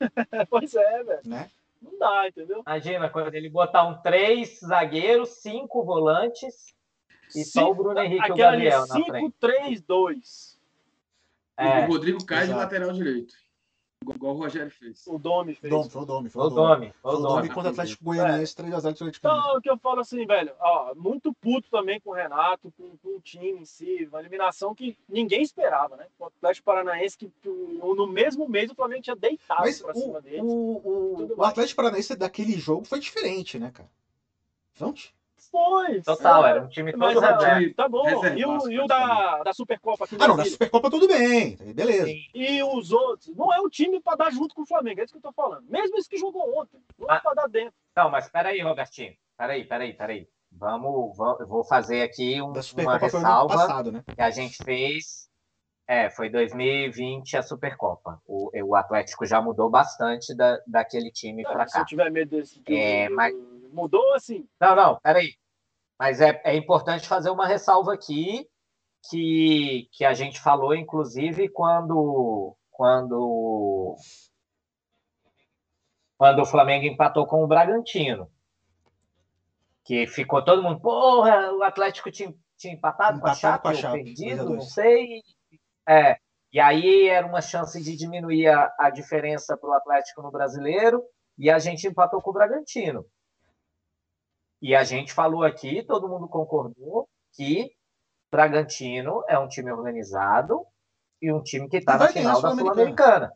Pois é, velho. né? Não dá, entendeu? Imagina quando ele botar um três zagueiros, cinco volantes e só o Bruno Henrique e o é Gabriel na frente. 5-3-2. É, O Rodrigo cai de lateral direito. Igual o Rogério fez. O Domi fez. Dome, foi o Dome, foi o. Domi, foi o Domi. contra o Atlético Goianiense, 3x0 Atlético. Então, o que eu falo assim, velho, ó, muito puto também com o Renato, com, com o time em si, uma eliminação que ninguém esperava, né? O Atlético Paranaense, que no mesmo mês o Flamengo tinha deitado Mas pra o, cima dele. o, o, o. Atlético Paranaense daquele jogo foi diferente, né, cara? Não? Foi. Total, foi. era um time Mas todo é, reserva. tá bom. Reservaço, E o, e o da, da Supercopa aqui Ah, não, Brasília? Supercopa tudo bem, beleza. Sim. E os outros, não é o time pra dar junto com o Flamengo, é isso que eu tô falando. Mesmo esse que jogou ontem, não é Ah. pra dar dentro. Não, mas peraí, Robertinho. Peraí, peraí, peraí. Vamos, vamos eu vou fazer aqui um- Da uma ressalva passado, né? que a gente fez. É, foi 2020 a Supercopa. O, o Atlético já mudou bastante da, daquele time pra Se eu cá. tiver medo desse É, mas- Mudou assim. Não, não, peraí. Mas é, é importante fazer uma ressalva aqui que, que a gente falou, inclusive, quando, quando, quando o Flamengo empatou com o Bragantino. Que ficou todo mundo, porra, o Atlético tinha, tinha empatado, com a Empatado Chape, com a Chape, perdido, 2 a 2. não sei. É, e aí era uma chance de diminuir a, a diferença para o Atlético no brasileiro, e a gente empatou com o Bragantino. E a gente falou aqui, todo mundo concordou, que Bragantino é um time organizado e um time que está na final da Sul-Americana.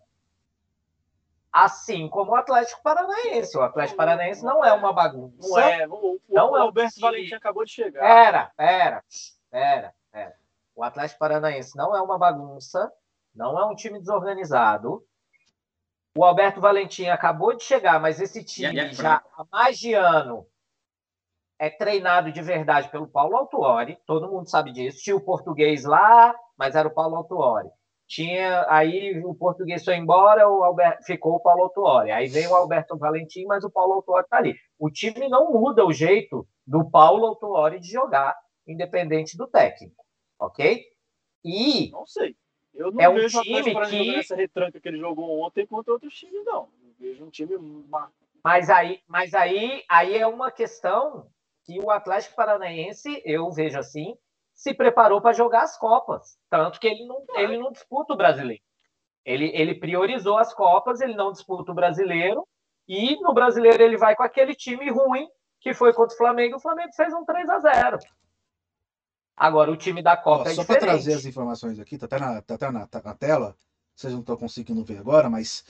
Assim como o Atlético Paranaense. O Atlético Paranaense não é uma bagunça. Não é. O, o, Não o é um Alberto time- Valentim acabou de chegar. Pera, pera, pera, pera. O Atlético Paranaense não é uma bagunça, não é um time desorganizado. O Alberto Valentim acabou de chegar, mas esse time é já há mais de ano é treinado de verdade pelo Paulo Autuori, todo mundo sabe disso. Tinha o português lá, mas era o Paulo Autuori. Tinha aí o português foi embora, o Alberto, ficou o Paulo Autuori. Aí veio o Alberto Valentim, mas o Paulo Autuori está ali. O time não muda o jeito do Paulo Autuori de jogar, independente do técnico, ok? E Não sei. Eu não É um vejo time que- essa retranca que ele jogou ontem contra outros times, não. Eu vejo um time ma- Mas aí, mas aí, aí é uma questão que o Atlético Paranaense, eu vejo assim, se preparou para jogar as Copas. Tanto que ele não, ele não disputa o brasileiro. Ele, ele priorizou as Copas, ele não disputa o brasileiro, e no brasileiro ele vai com aquele time ruim que foi contra o Flamengo, o Flamengo fez um 3 a 0 Agora, o time da Copa Ó, é só para trazer as informações aqui, tá até na, tá até na, tá na tela, vocês não estão conseguindo ver agora, mas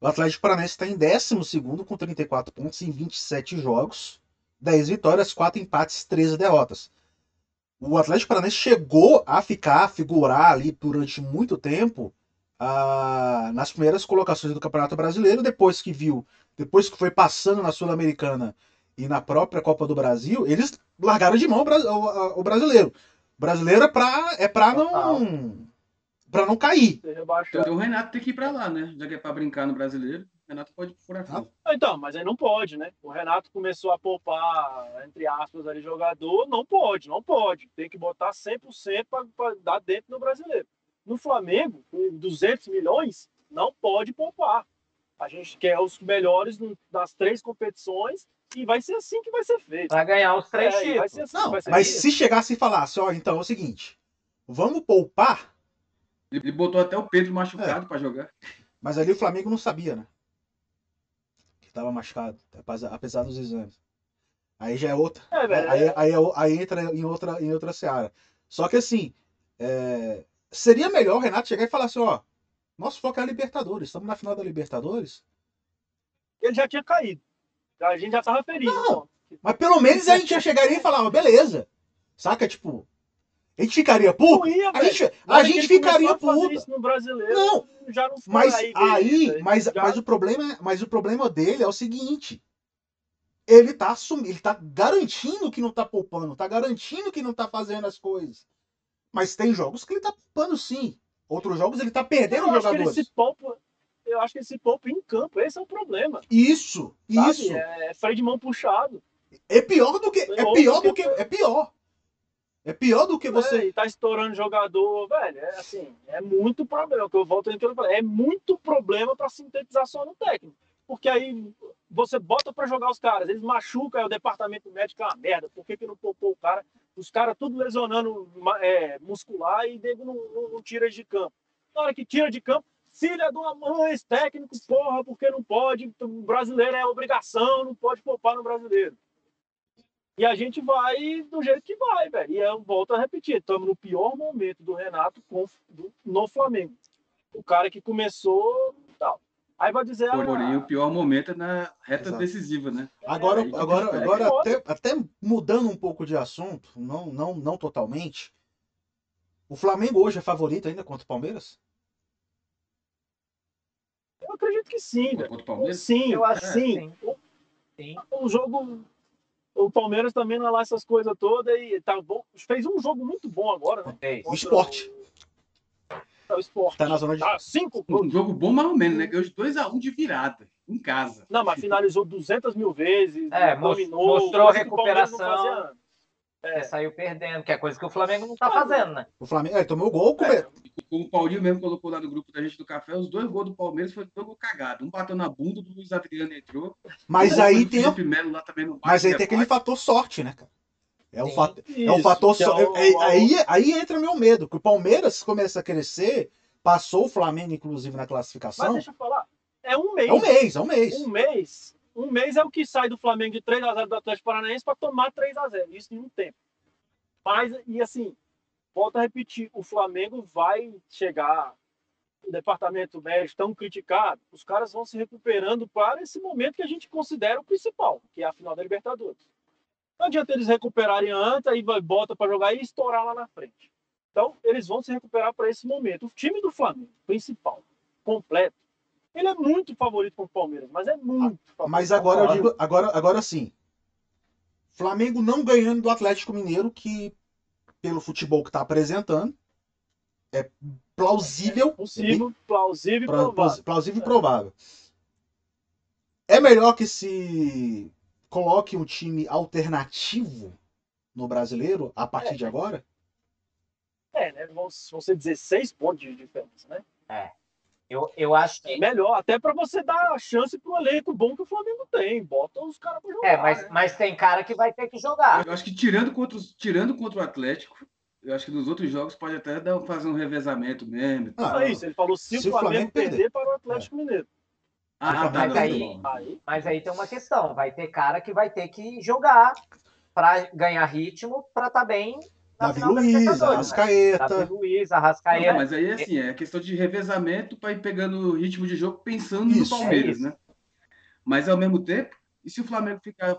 o Atlético Paranaense está em 12 com 34 pontos em 27 jogos, 10 vitórias, 4 empates, 13 derrotas. O Atlético Paranaense chegou a ficar, a figurar ali durante muito tempo ah, nas primeiras colocações do Campeonato Brasileiro, depois que viu, depois que foi passando na Sul-Americana e na própria Copa do Brasil, eles largaram de mão o, bra- o- o brasileiro. O brasileiro é pra, é pra não. para não cair. Então o Renato tem que ir pra lá, né? Já que é pra brincar no brasileiro, Renato pode furar fila. Então, mas aí não pode, né? O Renato começou a poupar, entre aspas, ali, jogador. Não pode, não pode. Tem que botar 100% para dar dentro do brasileiro. No Flamengo, com 200 milhões, não pode poupar. A gente quer os melhores nas três competições e vai ser assim que vai ser feito. Para ganhar os três É, vai títulos. ser assim Não, vai mas feito. se chegasse e falasse, ó, então é o seguinte, vamos poupar, Ele botou até o Pedro machucado pra jogar. mas ali o Flamengo não sabia, né? Tava machucado, apesar- dos exames. Aí já é outra. É, velho, Aí, aí, é aí entra em outra, em outra seara. Só que assim, é, seria melhor o Renato chegar e falar assim, ó, nosso foco é a Libertadores, estamos na final da Libertadores. ele já tinha caído. A gente já tava feliz. Não. então. Mas pelo menos a gente já chegaria e falava, beleza. Saca? Tipo, a gente ficaria puto? Ia, A gente, a gente ficaria puto. isso no brasileiro, Não, já não Mas aí, aí, mas, Já- mas o problema é, mas o problema dele é o seguinte. Ele tá assumindo, ele tá garantindo que não tá poupando, tá garantindo que não tá fazendo as coisas. Mas tem jogos que ele tá poupando sim. Outros jogos ele tá perdendo eu acho que ele jogadores. se poupa. Eu acho que ele se poupa em campo. Esse é o problema. Isso, sabe? isso. É, é freio de mão puxado. É pior do que é Ou pior do que é pior. É pior do que você É, e tá estourando jogador, velho. É assim, é muito problema. Que eu volto naquilo que eu falei, É muito problema para sintetizar só no técnico. Porque aí você bota para jogar os caras, eles machucam, aí o departamento médico é uma merda. Por que, que não poupou o cara? Os caras tudo lesionando é, muscular e nego não, não, não tira de campo. Na hora que tira de campo, filha de uma mãe, esse técnico, porra, porque não pode? O brasileiro é obrigação, não pode poupar no brasileiro. E a gente vai do jeito que vai, velho. E eu volto a repetir, estamos no pior momento do Renato com- do- no Flamengo. O cara que começou tal. Aí vai dizer, Porém, o ah, pior momento é na reta Exato. decisiva, né? Agora, que agora, agora até, até mudando um pouco de assunto, não, não, não totalmente. O Flamengo hoje é favorito ainda contra o Palmeiras? eu acredito que sim, velho. Contra o Palmeiras? Sim, Eu acho que sim. sim. Sim. O jogo. O Palmeiras também não é lá essas coisas todas e tá bom. Fez um jogo muito bom agora, né? Fez. O esporte. É o esporte. Tá na zona de. Tá, cinco Um jogo bom mais ou menos, né? Ganhou de 2x1 de virada, em casa. Não, mas finalizou 200 mil vezes. É, dominou, mostrou o recuperação. É, saiu perdendo, que é coisa que o Flamengo não tá fazendo, né? O Flamengo. É, tomou gol. come- É, o Paulinho mesmo colocou lá no grupo da gente do café, os dois gols do Palmeiras foi gols cagados. Um bateu na bunda, do Luiz Adriano entrou. Mas O aí tem. Felipe Melo lá também não Mas aí bate, tem aquele rebote. fator sorte, né, cara? É o fator. É o fator é o- é- o- aí, aí entra meu medo, que o Palmeiras começa a crescer, passou o Flamengo, inclusive, na Mas classificação. deixa eu falar. É um mês. É um mês, é um mês. Um mês. Um mês é o que sai do Flamengo de 3x0 do Atlético Paranaense para tomar 3x0. Isso em um tempo. Mas, e assim, volto a repetir: o Flamengo vai chegar. O departamento médico tão criticado, os caras vão se recuperando para esse momento que a gente considera o principal, que é a final da Libertadores. Não adianta eles recuperarem antes, aí bota para jogar e estourar lá na frente. Então, eles vão se recuperar para esse momento. O time do Flamengo, principal, completo, ele é muito favorito com o Palmeiras, mas é muito favorito. Mas agora eu digo, agora, agora sim. Flamengo não ganhando do Atlético Mineiro, que pelo futebol que está apresentando, é plausível, possível, plausível e provável. plausível e provável. É melhor que se coloque um time alternativo no brasileiro a partir É. de agora? É, né? Vão, vão ser 16 pontos de diferença, né? Eu, eu acho É que. melhor, até para você dar a chance pro elenco bom que o Flamengo tem. Bota os caras pra jogar. É, mas, né? mas tem cara que vai ter que jogar. Eu acho que tirando contra, os- tirando contra o Atlético, eu acho que nos outros jogos pode até dar, fazer um revezamento mesmo. Ah, é isso, ele falou se, Se o o Flamengo, Flamengo perder. perder para o Atlético Mineiro. Ah, tá, Mas não, aí- não. Aí, Mas aí tem uma questão, vai ter cara que vai ter que jogar para ganhar ritmo para estar bem na Davi final da Luiz, né? Arrascaeta. Davi Luiz, Não, Arrascaeta. mas aí assim, é questão de revezamento para ir pegando o ritmo de jogo pensando Isso, no é Palmeiras, isso. né? Mas ao mesmo tempo, e se o Flamengo ficar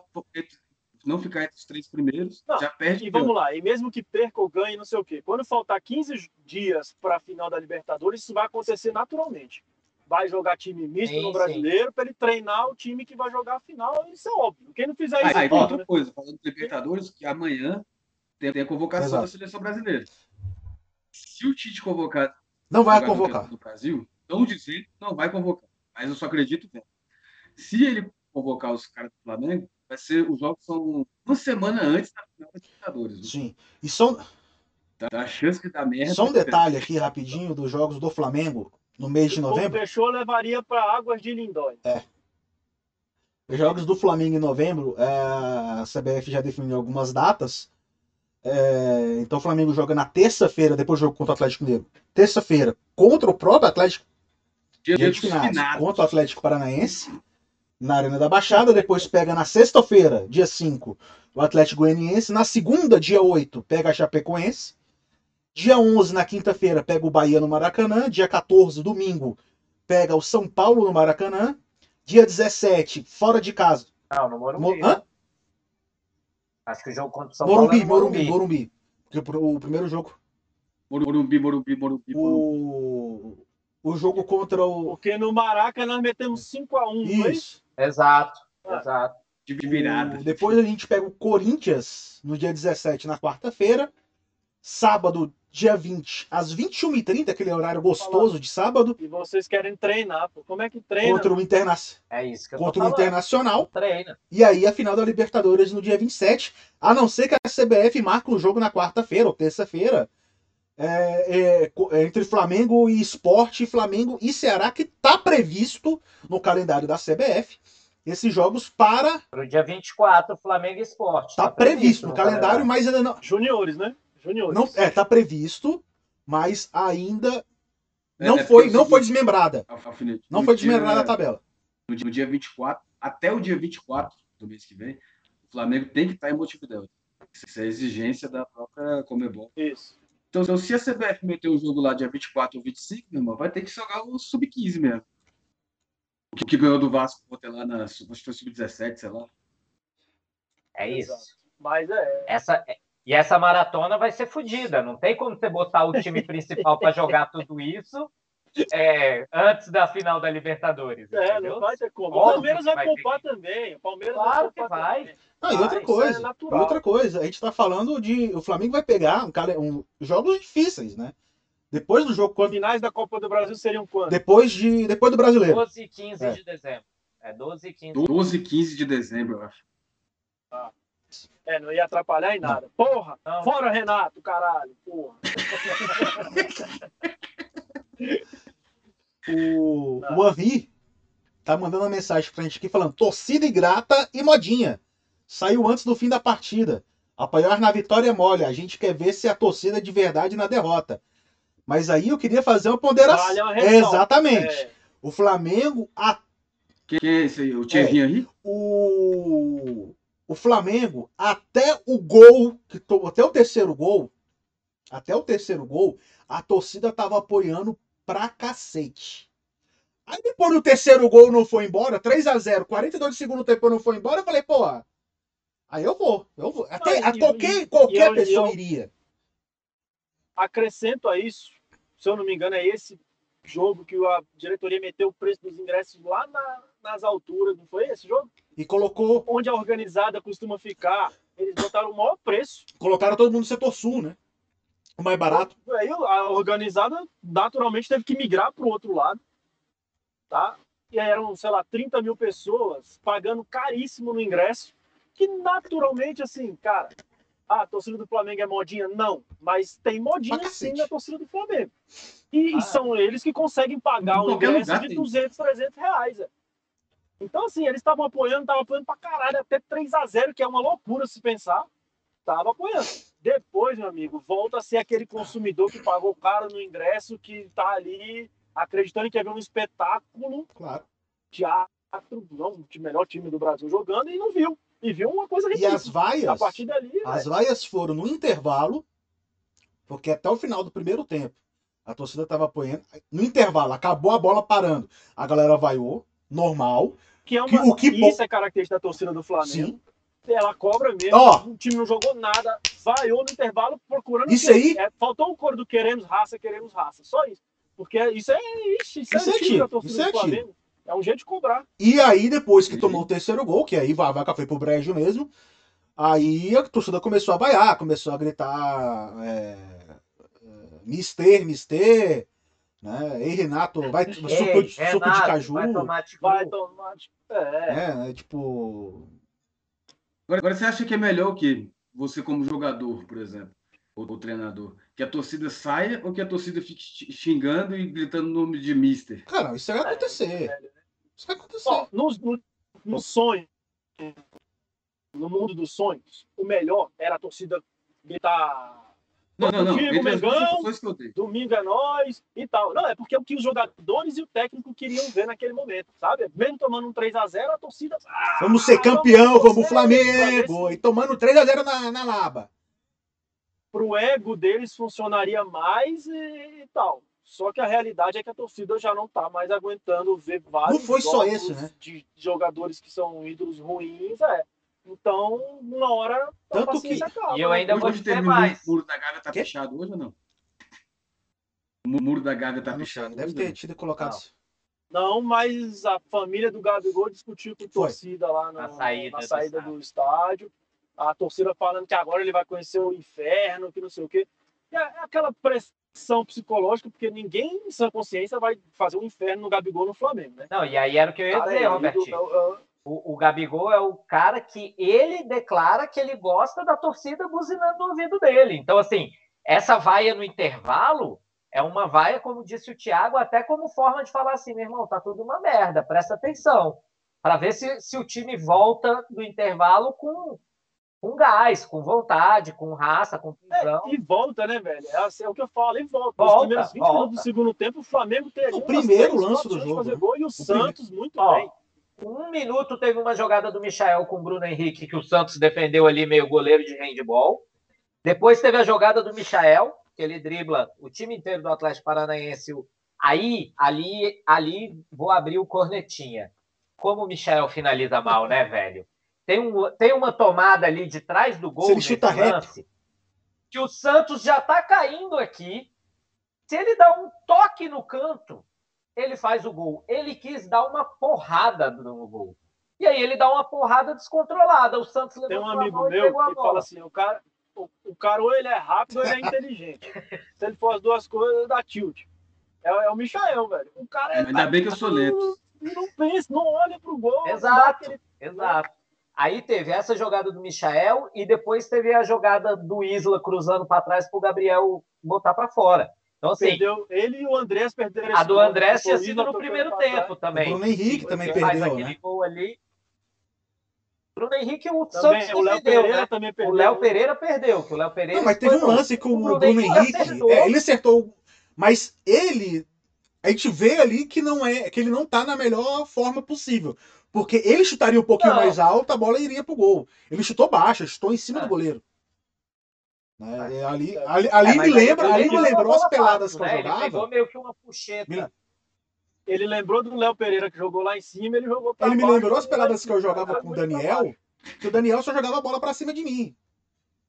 não ficar entre os três primeiros, Não, já perde. e vamos lá, e mesmo que perca ou ganhe, não sei o quê. Quando faltar 15 dias para a final da Libertadores, isso vai acontecer naturalmente. Vai jogar time misto Sim, no brasileiro para ele treinar o time que vai jogar a final. Isso é óbvio. Quem não fizer Ah, isso, aí tem pode, outra né? coisa, falando de Libertadores, que amanhã tem, tem a convocação Exato. da seleção brasileira. Se o Tite convocar Não vai convocar. do Brasil, estão dizendo que não vai convocar. Mas eu só acredito vendo. Se ele convocar os caras do Flamengo, vai ser os jogos são uma semana antes da final da Libertadores. Sim. E só, Dá a chance que dá merda. só um detalhe aqui rapidinho dos jogos do Flamengo no mês de O novembro. fechou levaria para Águas de Lindóia. Os jogos do Flamengo em novembro, é, a CBF já definiu algumas datas. É, então o Flamengo joga na terça-feira, depois do jogo contra o Atlético Mineiro. Terça-feira, contra o próprio Atlético Dia, dia de finados. contra o Atlético Paranaense, na Arena da Baixada. Depois pega na sexta-feira, dia 5, o Atlético Goianiense. Na segunda, dia 8, pega a Chapecoense. Dia 11, na quinta-feira, pega o Bahia no Maracanã. Dia 14, domingo, pega o São Paulo no Maracanã. Dia 17, fora de casa. Não, no Morumbi. Mo- né? Hã? Acho que o jogo contra o São Morumbi, Paulo é no Morumbi, Morumbi. Porque o, primeiro jogo, Morumbi, Morumbi, Morumbi, Morumbi. o, o jogo contra o. Porque no Maraca nós metemos 5x1, não é isso? Isso. Exato, Ah. exato. De virada. O- depois a gente pega o Corinthians no dia 17, na quarta-feira. Sábado, dia 20, às 21h30, aquele horário gostoso de sábado, E vocês querem treinar, pô. Como é que treina? contra o, Interna É isso que eu contra o. Internacional. Treina. E aí a final da Libertadores no dia 27. A não ser que a CBF marque um jogo na quarta-feira ou terça-feira. é, é, é, entre Flamengo e Esporte, Flamengo e Ceará, que está previsto no calendário da CBF. Esses jogos para. Pro dia 24, Flamengo e Esporte. Está Tá previsto no calendário, mas ainda não. Juniores, né? Juniores. não é, tá previsto, mas ainda É, não é foi, não foi desmembrada. Alfinete, Não foi dia- desmembrada a tabela. No dia, no dia 24, até o dia 24 do mês que vem, o Flamengo tem que estar em Montevidéu. Isso é exigência da própria Comebol. Isso. Então, então, se a CBF meter o jogo lá dia 24 ou 25, meu irmão, vai ter que jogar o Sub-15 mesmo. O que ganhou do Vasco ontem lá na acho que foi Sub-17, sei lá. É isso. Mas é. Essa, e essa maratona vai ser fodida. Não tem como você botar o time principal para jogar tudo isso é, antes da final da Libertadores. É, entendeu? não vai ter como. O Palmeiras que vai vai poupar que- também. O Palmeiras Claro que poupar vai. também. Não, e Ah, outra isso coisa, é e natural. outra coisa, a gente tá falando de. O Flamengo vai pegar um, cale- um- jogos difíceis, né? Depois do jogo As contra. finais da Copa do Brasil seriam quando? Depois, de, depois do brasileiro. 12 e 15 É. de dezembro. É 12 e 15. 12 e 15 de dezembro, eu acho. É, não ia atrapalhar em nada. Porra! Não. Fora Renato, caralho! Porra! O, Não. o Henri tá mandando uma mensagem pra gente aqui falando: torcida ingrata e modinha. Saiu antes do fim da partida. Apoiar na vitória é mole. A gente quer ver se a torcida é de verdade na derrota. Mas aí eu queria fazer uma ponderação. Vale uma. Exatamente. É, O Flamengo, a- Quem é esse aí? O Thierry aí? o, o Flamengo, até o gol, até o terceiro gol, até o terceiro gol, a torcida tava apoiando pra cacete. Aí depois do terceiro gol não foi embora, 3 a 0 42 do segundo tempo não foi embora, eu falei, pô, aí eu vou, eu vou. Até, Não, a qualquer qualquer eu- pessoa eu- iria. acrescento a isso, se eu não me engano, é esse jogo que a diretoria meteu o preço dos ingressos lá na- nas alturas, não foi esse jogo? E colocou, Onde a organizada costuma ficar, eles botaram o maior preço. colocaram todo mundo no setor sul, né? O mais barato. Aí a organizada naturalmente teve que migrar para o outro lado, tá? E aí eram, sei lá, 30 mil pessoas pagando caríssimo no ingresso, que naturalmente, assim, cara, ah, a torcida do Flamengo é modinha? Não, mas tem modinha Pra sim na torcida do Flamengo. E, e Ah. são eles que conseguem pagar um ingresso lugar de tem. 200, 300 reais. é. Então, assim, eles estavam apoiando, estavam apoiando pra caralho, até 3 a 0 que é uma loucura se pensar. Tava apoiando. Depois, meu amigo, volta a ser aquele consumidor que pagou caro no ingresso, que tá ali acreditando que ia ver um espetáculo, Claro. teatro, não, o melhor time do Brasil jogando e não viu. E viu uma coisa E ridícula. as vaias, A partir dali, as velho, vaias foram no intervalo, porque até o final do primeiro tempo a torcida tava apoiando. No intervalo, acabou a bola parando. A galera vaiou, normal. que é que- uma, o que isso é característica da torcida do Flamengo. Sim. Ela cobra mesmo. Ó. O time não jogou nada, vaiou no intervalo procurando. Isso aí- É, faltou o coro do queremos raça, queremos raça. Só isso. Porque isso é. Ixi, isso, Isso é é tiro, da torcida isso é do Flamengo. É um jeito de cobrar. E aí, depois que tomou o terceiro gol, que aí a vaca foi pro brejo mesmo, aí a torcida começou a vaiar, começou a gritar é, é, Mister, Mister, né? Ei, Renato, vai suco, Ei, suco de Renato, caju. Vai tomar de Vai tomar. É. É, né, tipo. Agora, agora você acha que é melhor o quê? Você como jogador, por exemplo, ou, ou treinador, que a torcida saia ou que a torcida fique xi- xingando e gritando o nome de Mister? Cara, isso vai acontecer. velho. Isso vai acontecer. Ó, no, no, no sonho, no mundo dos sonhos, o melhor era a torcida gritar Não, não, não. Duas Mengão. domingo é nós e tal. Não, é porque é o que os jogadores e o técnico queriam ver naquele momento, sabe? Mesmo tomando um 3x0, a torcida. ah, Vamos ser campeão, vamos torcer Flamengo! E tomando 3x0 na, na laba. Pro ego deles funcionaria mais e, e tal. Só que a realidade é que a torcida já não tá mais aguentando ver vários Não foi só jogos esse, né? de jogadores que são ídolos ruins, é. Então, uma hora Tanto paciência acaba. E eu ainda vou Hoje terminou mais. o muro da Gávea tá Quê? fechado hoje ou não? O muro da Gávea tá Não fechado. deve ter não? tido colocado. Não, mas a família do Gabigol discutiu com a torcida lá no- Na saída na do saída estádio. do estádio. A torcida falando que agora ele vai conhecer o inferno, que não sei o quê. E é aquela pressão psicológica, porque ninguém em sua consciência vai fazer um inferno no Gabigol no Flamengo, né? Não, e aí era o que eu ia Cara, dizer, é Robertinho. ídolo, é- é- O, o Gabigol é o cara que ele declara que ele gosta da torcida buzinando no ouvido dele. Então, assim, essa vaia no intervalo é uma vaia, como disse o Thiago, até como forma de falar assim, meu irmão, tá tudo uma merda, presta atenção. Para ver se, se o time volta do intervalo com, com gás, com vontade, com raça, com visão. E volta, né, velho? É, assim, é o que eu falo, e volta. Volta, Os primeiros 20 volta. minutos do segundo tempo, o Flamengo teria O primeiro lance do jogo, fazer gol, e o, primeiro. Santos muito Ó, bem. Um minuto teve uma jogada do Michael com o Bruno Henrique, que o Santos defendeu ali meio goleiro de handball. Depois teve a jogada do Michael, que ele dribla o time inteiro do Atlético Paranaense. Aí, ali, ali, vou abrir o cornetinha. Como o Michael finaliza mal, né, velho? Tem, um, tem uma tomada ali de trás do gol Se ele chuta reto. lance, que o Santos já tá caindo aqui. Se ele dá um toque no canto, ele faz o gol. Ele quis dar uma porrada no gol. E aí ele dá uma porrada descontrolada. O Santos Tem um levantou a amigo meu que fala assim: o cara, o, o cara ou ele é rápido ou ele é inteligente. Se ele for as duas coisas, dá tilt. É, é o Michael, velho. O cara é. Ainda bem que eu sou lento. Não pensa, não olha pro gol. Exato. aquele- Exato. Aí teve essa jogada do Michael e depois teve a jogada do Isla cruzando para trás para o Gabriel botar para fora. Então, assim, Perdeu, ele e o Andrés perderam a do gol, André tinha o sido no primeiro tempo trás. O também. Bruno Henrique também perdeu, aquele né? gol ali. Bruno Henrique, o Também, Santos o Léo defendeu, Pereira né? também O perdeu. Léo Pereira perdeu, o Léo Pereira. Não, mas teve um lance que o, o Bruno Bruno Henrique Henrique. acertou. é, ele acertou. Mas ele. A gente vê ali que não é. que ele não tá na melhor forma possível. Porque ele chutaria um pouquinho Não. mais alto, a bola iria pro gol. Ele chutou baixo, chutou em cima É. do goleiro. Né, é, ali ali, ali É, me lembra, ele ali me lembrou as peladas que eu né? Ele jogava. pegou meio que uma puxeta. Me- Ele lembrou do Léo Pereira que jogou lá em cima, ele jogou pra Ele me lembrou as peladas que eu jogava com o Daniel, que o Daniel só jogava a bola pra cima de mim.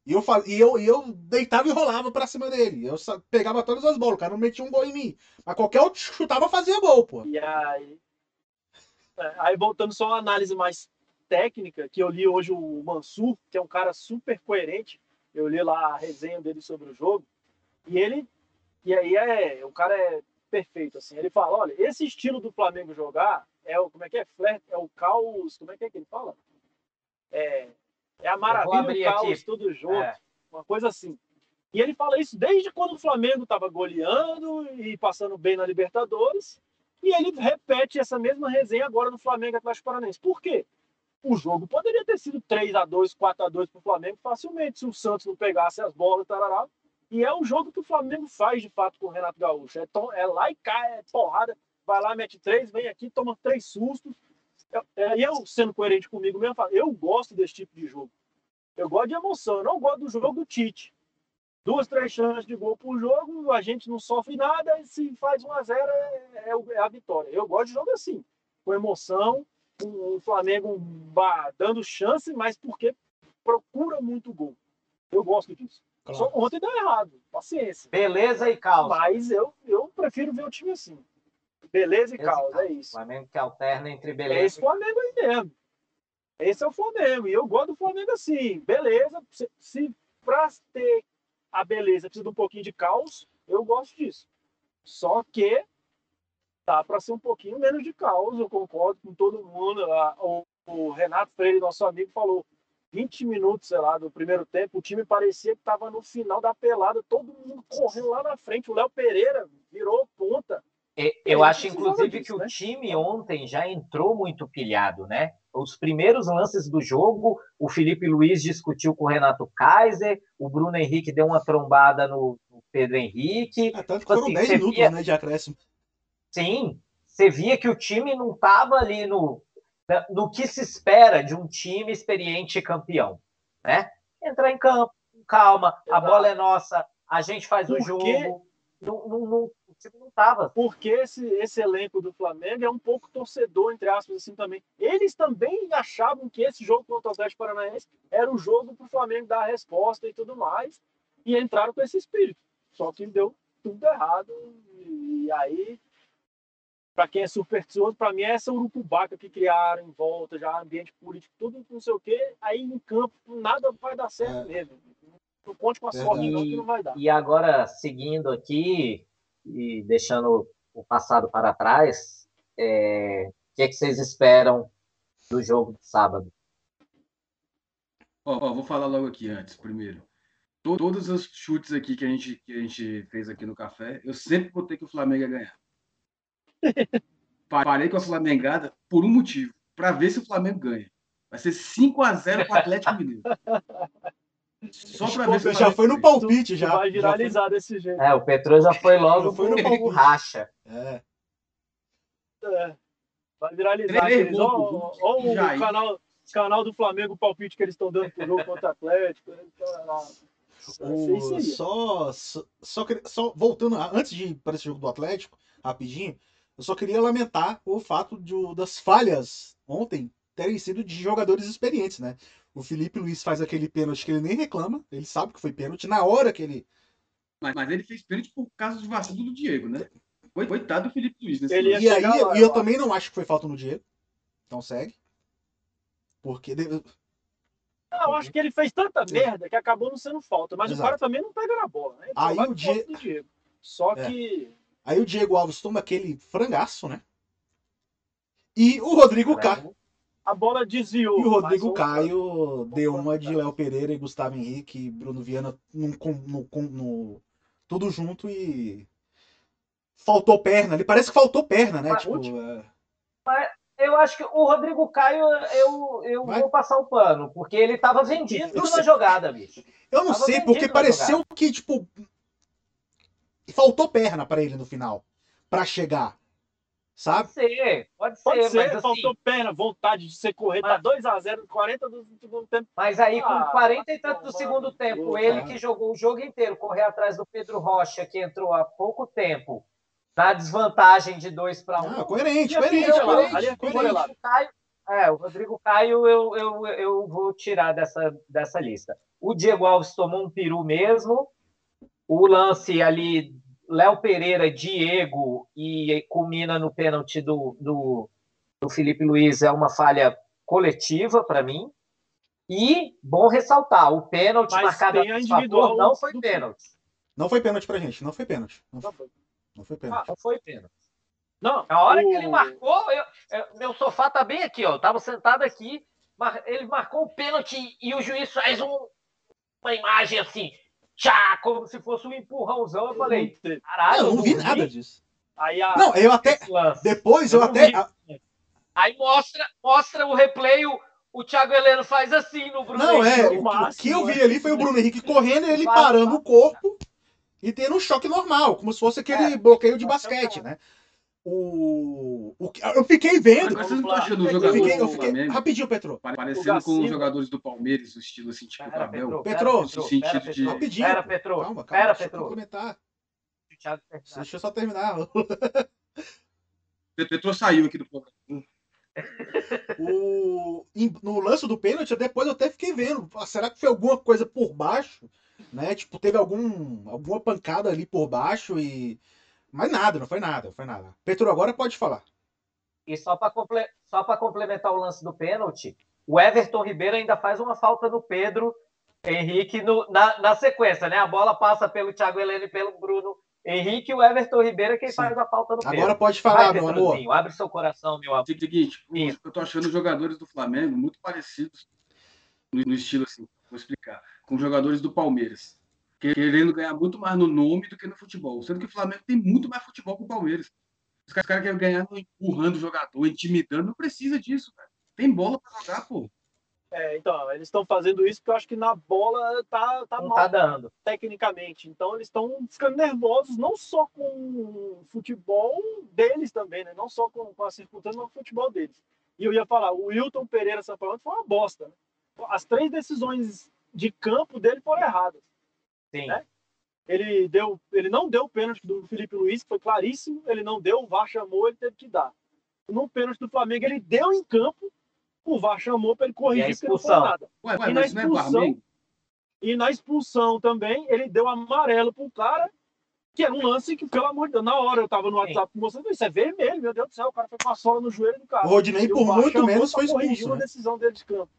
E eu, e eu, e eu deitava e rolava pra cima dele. Eu só pegava todas as bolas, o cara não metia um gol em mim. Mas qualquer outro chutava fazia gol, pô. E aí, é, aí voltando só uma análise mais técnica, que eu li hoje o Mansur, que é um cara super coerente. Eu li lá a resenha dele sobre o jogo. E ele, e aí é, o cara é perfeito assim. Ele fala, olha, esse estilo do Flamengo jogar é o como é que é flerte, é o caos, como é que é que ele fala? É, é a maravilha, abrir o caos, aqui. tudo junto É. uma coisa assim. E ele fala isso desde quando o Flamengo estava goleando e passando bem na Libertadores. E ele repete essa mesma resenha agora no Flamengo Atlético Paranaense. Por quê? O jogo poderia ter sido 3 a 2 4 a 2 para o Flamengo facilmente, se o Santos não pegasse as bolas, tarará. E é o jogo que o Flamengo faz, de fato, com o Renato Gaúcho. É, tom- é lá e cá, é porrada. vai lá, mete três, vem aqui, toma três sustos. E eu, sendo coerente comigo mesmo, eu gosto desse tipo de jogo. Eu gosto de emoção, eu não gosto do jogo do Tite. Duas, três chances de gol por jogo, a gente não sofre nada, e se faz 1 a 0 é, é, é a vitória. Eu gosto de jogo assim, com emoção, o Flamengo dando chance, mas porque procura muito gol. Eu gosto disso. Claro. Só ontem deu errado, paciência. Beleza e calma. Mas eu, eu prefiro ver o time assim. Beleza e causa, é isso. Flamengo que alterna entre beleza. É esse Flamengo aí mesmo. Esse é o Flamengo. E eu gosto do Flamengo assim. Beleza. Se, se pra ter a beleza precisa de um pouquinho de caos, eu gosto disso. Só que dá para ser um pouquinho menos de caos. Eu concordo com todo mundo. O, o Renato Freire, nosso amigo, falou 20 minutos, sei lá, do primeiro tempo, o time parecia que estava no final da pelada, todo mundo correndo lá na frente. O Léo Pereira virou ponta. Eu acho, inclusive, que o né? time ontem já entrou muito pilhado, né? Os primeiros lances do jogo, o Felipe Luiz discutiu com o Renato Kaiser, o Bruno Henrique deu uma trombada no, Pedro Henrique. É, tanto que tipo foram assim, 10 minutos via... né, de acréscimo. Sim, você via que o time não estava ali no, no que se espera de um time experiente campeão, né? Entrar em campo, calma, a bola é nossa, a gente faz o jogo. Não, não, não, time não estava. Porque esse, esse elenco do Flamengo é um pouco torcedor, entre aspas, assim também. Eles também achavam que esse jogo contra o Atlético Paranaense era o jogo para o Flamengo dar a resposta e tudo mais. E entraram com esse espírito. Só que deu tudo errado. E aí, para quem é supersticioso, para mim é essa urucubaca que criaram em volta, já ambiente político, tudo não sei o quê. Aí em campo nada vai dar certo é. mesmo. Não conte com a sorte, não, que não vai dar. E agora, seguindo aqui, e deixando o passado para trás, é, o que, é que vocês esperam do jogo de sábado? Ó, ó, vou falar logo aqui antes, primeiro. Todos os chutes aqui que a, gente, que a gente fez aqui no café, eu sempre botei que o Flamengo ia ganhar. Parei com a Flamengada por um motivo, para ver se o Flamengo ganha. Vai ser 5 a 0 para o Atlético Mineiro. Só pra ver se já foi no palpite já. Vai viralizar foi... desse jeito. É, o Petro já foi logo foi no palpite. racha. É. é. Vai viralizar. Olha o canal, canal do Flamengo, o palpite que eles estão dando pro jogo contra o Atlético. Né? O, só, só, só, só voltando, antes de ir para esse jogo do Atlético, rapidinho, eu só queria lamentar o fato de, das falhas ontem terem sido de jogadores experientes, né? O Felipe Luiz faz aquele pênalti que ele nem reclama, ele sabe que foi pênalti na hora que ele. Mas, mas ele fez pênalti por causa de vacilo do Diego, né? Coitado do Felipe Luiz nesse ele E aí, lá, eu, eu também não acho que foi falta no Diego. Então segue. Porque. Não, eu acho que ele fez tanta merda que acabou não sendo falta, mas Exato. o cara também não pega na bola, né? Então aí o Diego... Diego. Só é. que. Aí o Diego Alves toma aquele frangaço, né? E o Rodrigo Caio a bola desviou. E o Rodrigo Caio deu uma de Léo Pereira e Gustavo Henrique e Bruno Viana no, no, no, tudo junto e faltou perna. Ele parece que faltou perna, né? Mas, tipo, é... mas eu acho que o Rodrigo Caio eu, eu vou passar o pano, porque ele estava vendido na jogada, bicho. Eu não tava sei, porque pareceu que, tipo, faltou perna para ele no final, para chegar. Sabe? Pode ser, pode ser. Pode ser, mas, faltou assim, perna, vontade de ser correr, tá 2x0, 40 do segundo tempo. Mas aí, com ah, 40 e tanto do segundo tempo, ele que jogou o jogo inteiro, correr atrás do Pedro Rocha, que entrou há pouco tempo, na desvantagem de 2 para 1. Um. Ah, coerente, coerente, coerente, coerente. O Caio, é, o Rodrigo Caio eu, eu, eu vou tirar dessa, dessa lista. O Diego Alves tomou um peru mesmo. O lance ali Léo Pereira, Diego e culmina no pênalti do, do, do Felipe Luiz é uma falha coletiva para mim. E bom ressaltar, o pênalti Mas marcado a favor não foi pênalti. Não foi pênalti pra gente, não foi pênalti. Não foi, não foi pênalti. Ah, não foi pênalti. Não, a hora o... que ele marcou, eu, eu, meu sofá tá bem aqui, ó. Eu tava sentado aqui, ele marcou o pênalti e o juiz faz um, uma imagem assim tchá, como se fosse um empurrãozão. Eu falei, caralho. Eu não vi nada disso. Aí a, não, eu até. Depois eu, eu até. Vi. Aí mostra, mostra o replay, o, o Thiago Heleno faz assim no Bruno Não, Henrique. é. O, máximo, que eu vi ali foi o Bruno Henrique correndo e ele parando o corpo e tendo um choque normal, como se fosse aquele é, bloqueio de basquete, né? O, o eu fiquei vendo. Agora vocês não estão achando os Eu jogadores fiquei, eu fiquei, Flamengo rapidinho, Petro. parecendo com os jogadores do Palmeiras, o estilo assim, tipo Pera, Abel? Petro, no sentido pera, de- Petro. Rapidinho. Pera. Petro. Calma, calma. Pera, deixa eu complementar. Deixa eu só terminar. O Petro saiu aqui do programa. O, no lance do pênalti, depois eu até fiquei vendo. ah, Será que foi alguma coisa por baixo? Né? Tipo, teve algum, alguma pancada ali por baixo e. Mas nada, não foi nada, não foi nada. Petro, agora pode falar. E só para comple... só complementar o lance do pênalti, o Everton Ribeiro ainda faz uma falta no Pedro Henrique no- na, na sequência, né? A bola passa pelo Thiago Heleno e pelo Bruno Henrique e o Everton Ribeiro é quem Sim. faz a falta no Pedro. Agora pode falar, Vai, meu amor. Abre seu coração, meu amor. Seguinte, eu tô achando os jogadores do Flamengo muito parecidos no, no estilo assim, vou explicar, com os jogadores do Palmeiras. Querendo ganhar muito mais no nome do que no futebol. Sendo que o Flamengo tem muito mais futebol que o Palmeiras. Os caras querem ganhar empurrando o jogador, intimidando. Não precisa disso, cara. Tem bola pra jogar, pô. É, então, eles estão fazendo isso porque eu acho que na bola tá, tá Não mal tá dando. tecnicamente. Então eles estão ficando nervosos, não só com o futebol deles também, né? Não só com, com a circunstância, mas com o futebol deles. E eu ia falar, o Wilton Pereira Sampaio foi uma bosta. Né? As três decisões de campo dele foram erradas. Sim. É? Ele, deu, ele não deu o pênalti do Felipe Luiz, que foi claríssimo. Ele não deu, o VAR chamou, ele teve que dar. No pênalti do Flamengo, ele deu em campo, o VAR chamou para ele E a corrigir, porque não foi expulsão? nada. Ué, ué E na é expulsão? Flamengo? E na expulsão também, ele deu amarelo pro cara, que era um lance que, pelo amor de Deus, na hora eu tava no WhatsApp mostrando isso, é vermelho, meu Deus do céu, o cara foi com a sola no joelho do cara. O Rodinei, o por muito menos, foi expulso. uma Né? decisão dele de campo.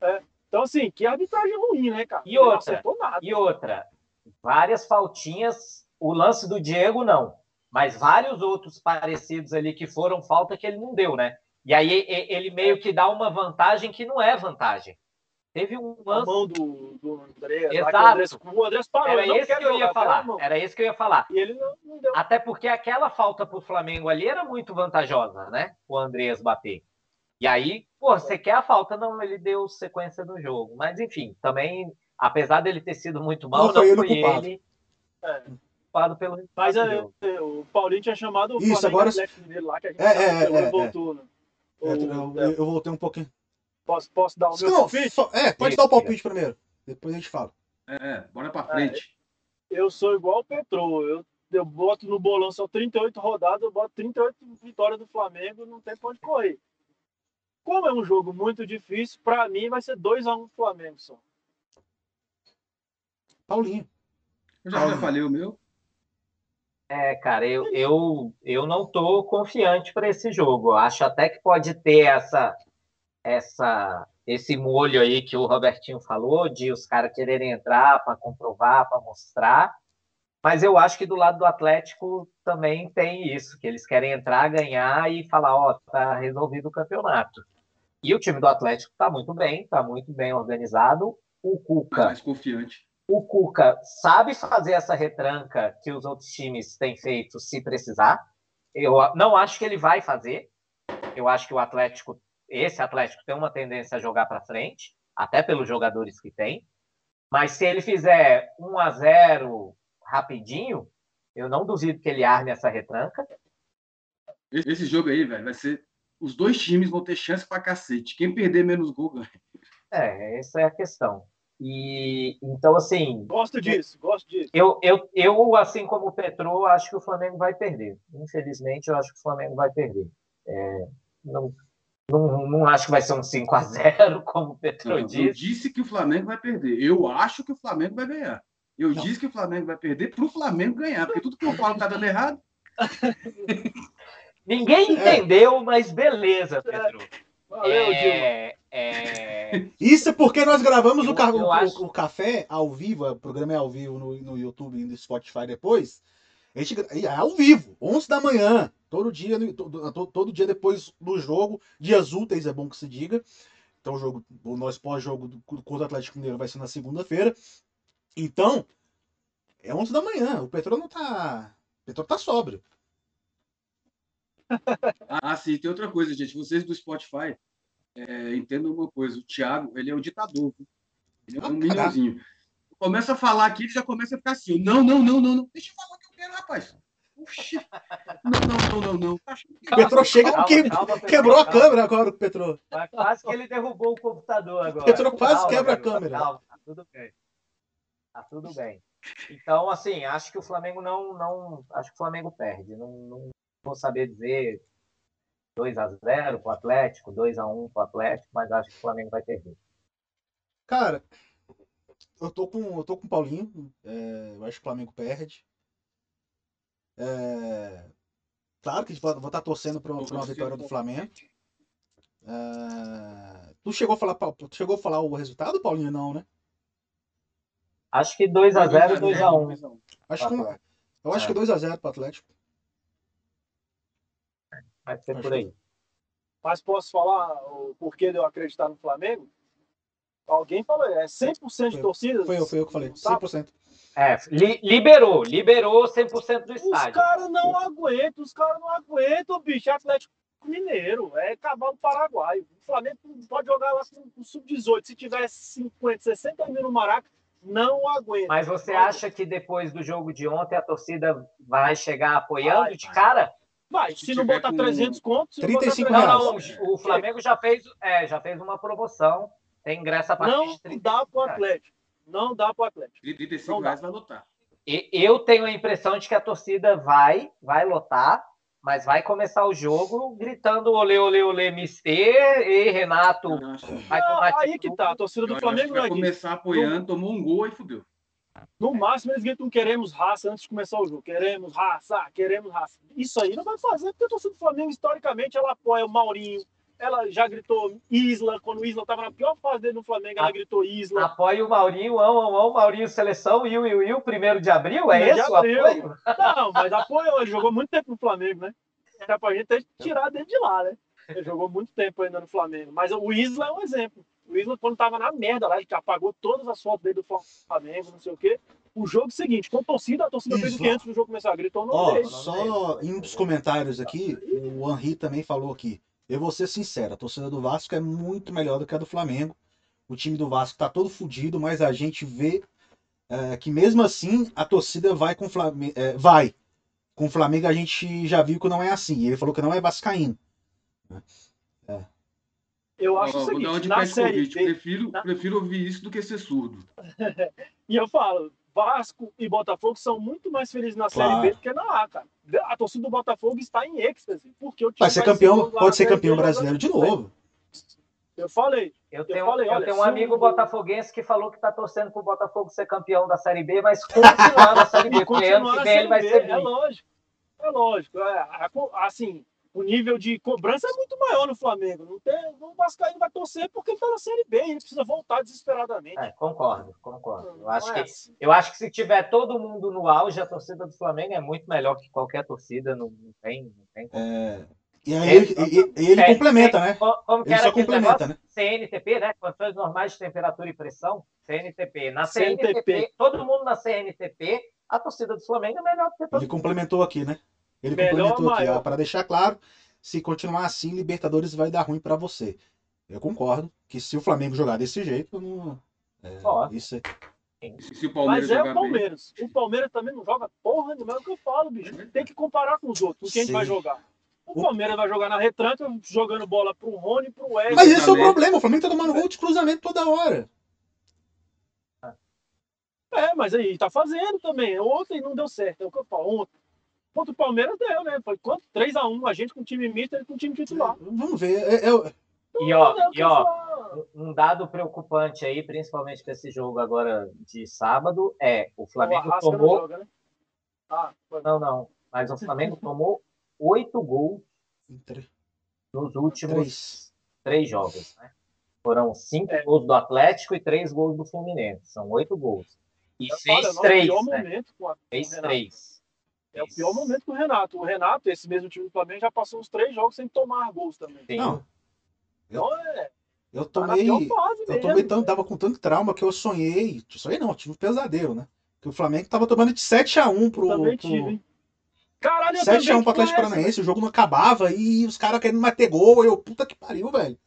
É. Então, assim, que arbitragem ruim, né, cara? E Ele outra? E outra, várias faltinhas, o lance do Diego não, mas vários outros parecidos ali que foram falta que ele não deu, né? E aí ele meio que dá uma vantagem que não é vantagem. Teve um A lance. mão do, do André, Exato. o Andrés, o Andrés parou, Era esse que eu ia a falar. Era esse que eu ia falar. E ele não, não deu. Até porque aquela falta pro Flamengo ali era muito vantajosa, né? O Andreas bater. E aí, pô, você quer a falta? Não, ele deu sequência no jogo. Mas enfim, também, apesar dele ter sido muito mal, Não não foi foi ele o ele, culpado. É. culpado pelo Mas é, é, o Paulinho tinha chamado o Isso, Flamengo agora- Mineiro lá, que a gente É, sabe é, é, Lula voltou, né? Eu, O- eu- eu voltei um pouquinho. posso, posso dar o meu Não, palpite? só- é, pode Isso, dar o palpite primeiro. Depois a gente fala. É, bora pra frente. Eu sou igual o Petro. Eu, eu boto no bolão só 38 rodadas, eu boto 38 vitórias do Flamengo, não tem pra onde correr. Como é um jogo muito difícil, pra mim vai ser 2x1 do Flamengo só. Paulinho. Eu já, já falei o meu. É, cara, eu, eu, eu não tô confiante para esse jogo. Eu acho até que pode ter essa, essa, esse molho aí que o Robertinho falou, de os caras quererem entrar para comprovar, para mostrar. Mas eu acho que do lado do Atlético também tem isso, que eles querem entrar, ganhar e falar, ó, tá resolvido o campeonato. E o time do Atlético tá muito bem, tá muito bem organizado. O Cuca mais confiante. o Cuca sabe fazer essa retranca que os outros times têm feito se precisar. Eu não acho que ele vai fazer. Eu acho que o Atlético, esse Atlético, tem uma tendência a jogar para frente, até pelos jogadores que tem. Mas se ele fizer 1 a 0 rapidinho, eu não duvido que ele arme essa retranca. Esse jogo aí, velho, vai ser. Os dois times vão ter chance pra cacete. Quem perder menos gol ganha. É, essa é a questão. E então, assim, Gosto disso, gosto disso. Eu, eu, eu, assim como o Petro, acho que o Flamengo vai perder. Infelizmente, eu acho que o Flamengo vai perder. É, não, não, não acho que vai ser um 5 a 0 como o Petro Não, eu disse. disse que o Flamengo vai perder. Eu acho que o Flamengo vai ganhar. Eu Não. disse que o Flamengo vai perder pro Flamengo ganhar, porque tudo que eu falo tá dando errado. Ninguém entendeu, mas beleza, Petro. Valeu, Dilma. É, é, Isso é porque nós gravamos Eu- o, ca- o- acho- o café ao vivo, o programa é ao vivo no, no YouTube e no Spotify depois. A gente, é ao vivo, 11 da manhã, todo dia, todo, todo- dia depois do jogo, dias úteis é bom que se diga. Então o jogo, o nosso pós-jogo do- contra o Atlético Mineiro vai ser na segunda-feira. Então, é 11 da manhã, o Petro não tá, o Petro tá sóbrio. Ah, sim, tem outra coisa, gente. Vocês do Spotify é, entendam uma coisa. O Thiago, ele é o ditador. viu? Ele é Ah, um caraca. minhãozinho. Começa a falar aqui, ele já começa a ficar assim. Não, não, não, não, não. Deixa eu falar o que eu quero, rapaz. Oxi. Não, não, não, não, não. O Petrô chega Calma, que calma, quebrou a calma. câmera agora, o Petrô. Mas quase que ele derrubou o computador agora. Petrô quase Calma, quebra a câmera. Calma, tá tudo bem. Tá tudo bem. Então, assim, acho que o Flamengo não. não acho que o Flamengo perde. Não, não vou saber dizer 2x0 pro Atlético, 2x1 pro Atlético, mas acho que o Flamengo vai perder. Cara, eu tô com, eu tô com o Paulinho. é, eu acho que o Flamengo perde. É, claro que vou estar torcendo pra, pra uma vitória do Flamengo. É, tu chegou a falar, tu chegou a falar o resultado, Paulinho? Não, né? Acho que 2x0 2x1. Acho que, um- eu acho que 2x0 pro Atlético. Vai ser Acho por aí. Mas posso falar o porquê de eu acreditar no Flamengo? Alguém falou, é 100% de Foi- torcida? Foi eu, foi eu que falei. Tá. 100%. É, li- liberou, liberou 100% do Os estádio. caras não aguentam, os caras não aguentam, bicho. Atlético Mineiro, é cavalo paraguaio. O Flamengo pode jogar lá com com sub-18. Se tiver 50, 60 mil no Maraca, não aguenta. Mas você acha que depois do jogo de ontem a torcida vai chegar apoiando Vai, de vai. cara? Vai, Se se não botar com 300 contos, se não 35 botar Não, 300 não, o Flamengo já fez, é, já fez uma promoção. Tem ingresso a partir Não de 30. dá pro Atlético. Não dá pro Atlético. 35 Não dá. reais vai lotar. E- Eu tenho a impressão de que a torcida vai, vai lotar, mas vai começar o jogo gritando olê, olê, olê, Mister e Renato. Acho- Vai tomar aí que tá. A torcida do Flamengo não vai é começar apoiando, tomou um gol e fudeu. No máximo, eles gritam queremos raça antes de começar o jogo. Queremos raça, queremos raça. Isso aí não vai fazer, porque a torcida do Flamengo, historicamente, ela apoia o Maurinho. Ela já gritou Isla, quando o Isla estava na pior fase dele no Flamengo, ela gritou Isla. Apoia o Maurinho, ão, ão, ão, Maurinho Seleção, Iu, Iu, Iu, primeiro de abril? É esse o apoio? Não, mas apoiou, ele jogou muito tempo no Flamengo, né? Era pra gente ter tirado ele de lá, né? Ele jogou muito tempo ainda no Flamengo. Mas o Isla é um exemplo. O Isla, quando tava na merda lá, ele apagou todas as fotos dele do Flamengo, não sei o quê. O jogo seguinte, com torcida, a torcida fez o que antes do jogo começar. Gritou no Ó, dele. só em um dos comentários aqui, o Henri também falou aqui. Eu vou ser sincero, a torcida do Vasco é muito melhor do que a do Flamengo. O time do Vasco tá todo fudido, mas a gente vê é, que mesmo assim a torcida vai com o Flamengo. vai. Com o Flamengo a gente já viu que não é assim. Ele falou que não é vascaíno. Eu acho o vou dar uma seguinte, de na Série. B, Prefiro, na- prefiro ouvir isso do que ser surdo. e eu falo, Vasco e Botafogo são muito mais felizes na Claro. Série B do que na A, cara. A torcida do Botafogo está em êxtase, porque o time Vai ser se campeão, pode ser campeão B brasileiro de novo. Eu falei, Eu tenho, falei, eu olha, tenho um amigo o- botafoguense que falou que está torcendo para o Botafogo ser campeão da Série B, mas continuar na Série B, porque ano que vem ele Série vai B, ser É lógico, é lógico. É, assim, o nível de cobrança é muito maior no Flamengo. Não tem, o Vascaíno vai torcer porque ele tá na Série B, ele precisa voltar desesperadamente. É, concordo, concordo. Eu acho, é que, assim. eu acho que se tiver todo mundo no auge, a torcida do Flamengo é muito melhor que qualquer torcida, não, não tem, não tem como. E aí ele, ele É, complementa, é, né? co- Como que Ele era só complementa, negócio? né? CNTP, né? Condições normais de temperatura e pressão. CNTP. Na CNTP. CNTP, todo mundo na CNTP, a torcida do Flamengo é melhor do que todo Ele complementou aqui, né? Ele Melhor, complementou aqui, ó, para deixar claro, se continuar assim, Libertadores vai dar ruim para você. Eu concordo que se o Flamengo jogar desse jeito, não. É, Ó. isso é- se o Palmeiras Mas é jogar o Palmeiras. O Palmeiras também não joga porra nenhuma, é o que eu falo, bicho. Tem que comparar com os outros, com quem a gente vai jogar. O O- Palmeiras vai jogar na retranca, jogando bola pro Rony e pro Wesley. Mas esse é o problema, o Flamengo tá tomando gol de cruzamento toda hora. É, mas aí tá fazendo também. Ontem não deu certo, é o que eu falo. Ontem. Contra o Palmeiras deu, né? Foi quanto? 3x1, a gente com o time misto e ele com o time titular. Vamos ver. é- é- E ó, É o e eu ó, um dado preocupante aí, principalmente para esse jogo agora de sábado, é o O Flamengo não tomou. joga, né? Ah, foi. Não, não. Mas o Flamengo tomou oito gols nos últimos Três. três jogos. Né? Foram cinco É. gols do Atlético e três gols do Fluminense. São oito gols. E Eu fez falo, é o três, né? momento com com o Fez Renato. três. É o pior momento com o Renato. O Renato, esse mesmo time do Flamengo, já passou uns três jogos sem tomar gols também. Sim. Não, Então é. eu Tá tomei. Eu tomei tanto, tava com tanto trauma que eu sonhei. Sonhei não, tive um pesadelo, né? Que o Flamengo tava tomando de 7x1 pro. Também pro... tive, hein? Caralho, eu 7x1 também pro Atlético Paranaense, o jogo não acabava e os caras querendo meter gol. Eu, puta que pariu, velho.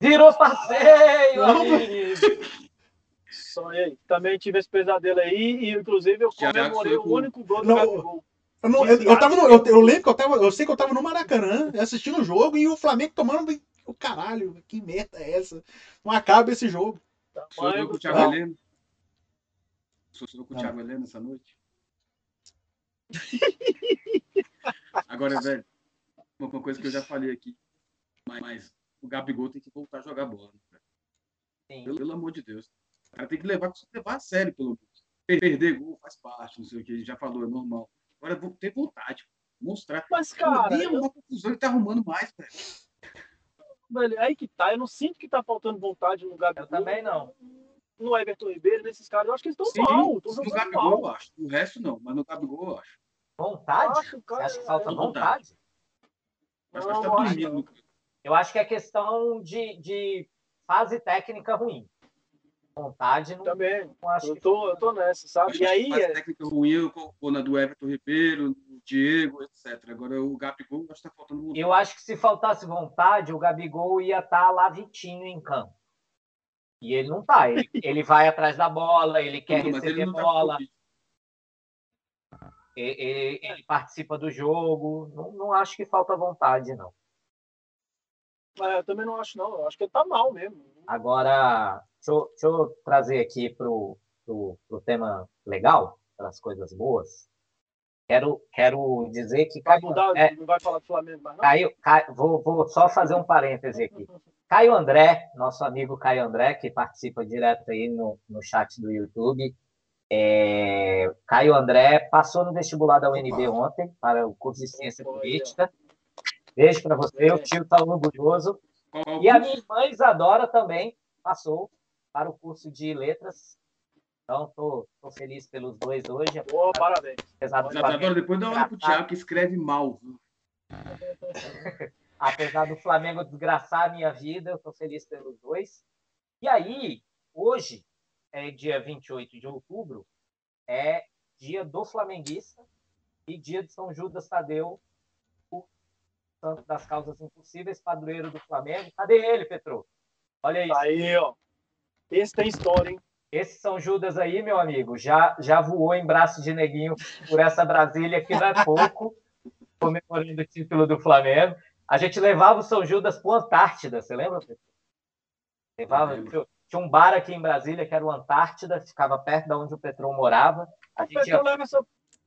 Virou passeio, Não, Também tive esse pesadelo aí e, inclusive, eu comemorei o único gol do Não. Gabigol. Eu, não- eu- eu tava no- eu- eu lembro que eu tava. Eu sei que eu tava no Maracanã assistindo o jogo e o Flamengo tomando. O caralho, que merda é essa? Não acaba esse jogo. Chorou Tamanho com o Thiago. Heleno? Chorou com o Não. Thiago Heleno essa noite? Agora, velho, uma coisa que eu já falei aqui, mas, mas o Gabigol tem que voltar a jogar bola. né. Pelo, pelo amor de Deus. O cara tem que levar, levar a sério, pelo menos. Per- Perder gol faz parte, não sei o que, a gente já falou, é normal. Agora, vou ter vontade, mostrar. Mas, Cara, cara, nem arrumar confusão, ele tá arrumando mais, velho. velho, aí que tá. Eu não sinto que tá faltando vontade no. Eu também não. No Everton Ribeiro, nesses caras, eu acho que eles estão mal. No Gabigol eu mal. acho. O resto não, mas no Gabigol eu acho. Vontade? Acho, Você cara, acha que falta é- vontade? Acho Não, tá não acho no- Eu acho que é questão de, de fase técnica ruim. Vontade não, Também. não acho Eu que tô, eu tô nessa, sabe? Acho E aí, que faz é- técnica ruim, eu vou na do Everton Ribeiro, do Diego, etc. Agora o Gabigol acho que tá faltando muito. Eu acho que se faltasse vontade, o Gabigol ia estar lá Vitinho em campo. E ele não tá. Ele, ele vai atrás da bola, ele quer Tudo, ele receber não tá bola, e- ele, ele participa do jogo. Não, não acho que falta vontade, não. é, eu também não acho, não. Eu acho que ele tá mal mesmo. Agora, deixa eu, deixa eu trazer aqui pro, pro tema legal, para as coisas boas. Quero, quero dizer que Vai mudar, é, não vai falar do Flamengo mais, não? Caio, Caio- vou, vou só fazer um parêntese aqui. Caio André, nosso amigo Caio André, que participa direto aí no, no chat do YouTube. É, Caio André passou no vestibular da UNB ontem para o curso de Ciência. Política. Beijo para você, o tio está orgulhoso. E a minha irmã Isadora também passou para o curso de letras. Então, estou feliz pelos dois hoje, Boa, parabéns. apesar do Flamengo, depois dá uma olhada pro Thiago que escreve mal. viu? apesar do Flamengo desgraçar a minha vida, eu estou feliz pelos dois. E aí, hoje, é dia 28 de outubro, é dia do flamenguista e dia de São Judas Tadeu, o santo das causas impossíveis, padroeiro do Flamengo. Cadê ele, Petro? Olha isso. Tá aí, ó. Esse tem história, hein? Esse São Judas aí, meu amigo, já, já voou em braço de neguinho por essa Brasília, que não é pouco, comemorando o título do Flamengo. A gente levava o São Judas para Antártida, você lembra? Levava, tinha- um bar aqui em Brasília que era o Antártida, ficava perto de onde o Petrão morava. A O gente ia, leva,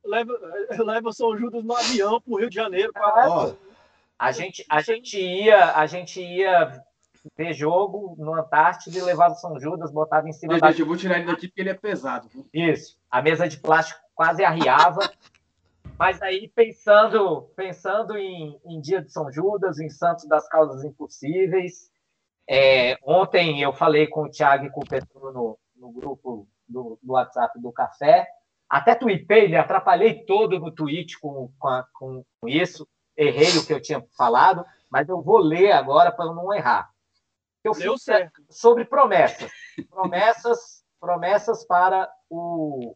leva, leva São Judas no avião pro Rio de Janeiro. Pra... A gente, a gente ia, a gente ia ver jogo no Antártida e levava São Judas, botava em cima Gente, da gente, eu vou tirar ele daqui porque ele é pesado. viu? Isso. A mesa de plástico quase arriava. Mas aí, pensando, pensando em, em Dia de São Judas, em Santos das Causas Impossíveis, é, ontem eu falei com o Thiago e com o Petro no, no grupo do, do WhatsApp do Café. Até tuitei, me atrapalhei todo no tweet com, com, a- com- com isso. Errei o que eu tinha falado, mas eu vou ler agora para eu não errar. Eu Deu fiz- certo. sobre promessas. Promessas, promessas para o,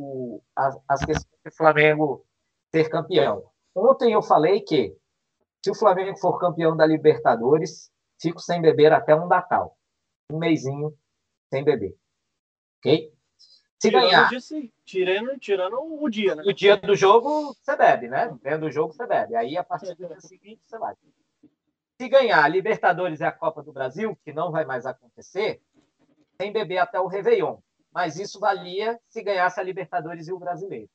o- as, as questões do Flamengo ser campeão. Ontem eu falei que se o Flamengo for campeão da Libertadores, fico sem beber até um Natal. Um mêsinho sem beber. Ok? Se Tirando ganhar o dia, tirando, tirando o dia, né? no dia do jogo, você bebe, né? Dentro do jogo, você bebe. Aí, a partir do dia seguinte, você vai. Se ganhar a Libertadores e a Copa do Brasil, que não vai mais acontecer, sem beber até o Réveillon. Mas isso valia se ganhasse a Libertadores e o Brasileiro.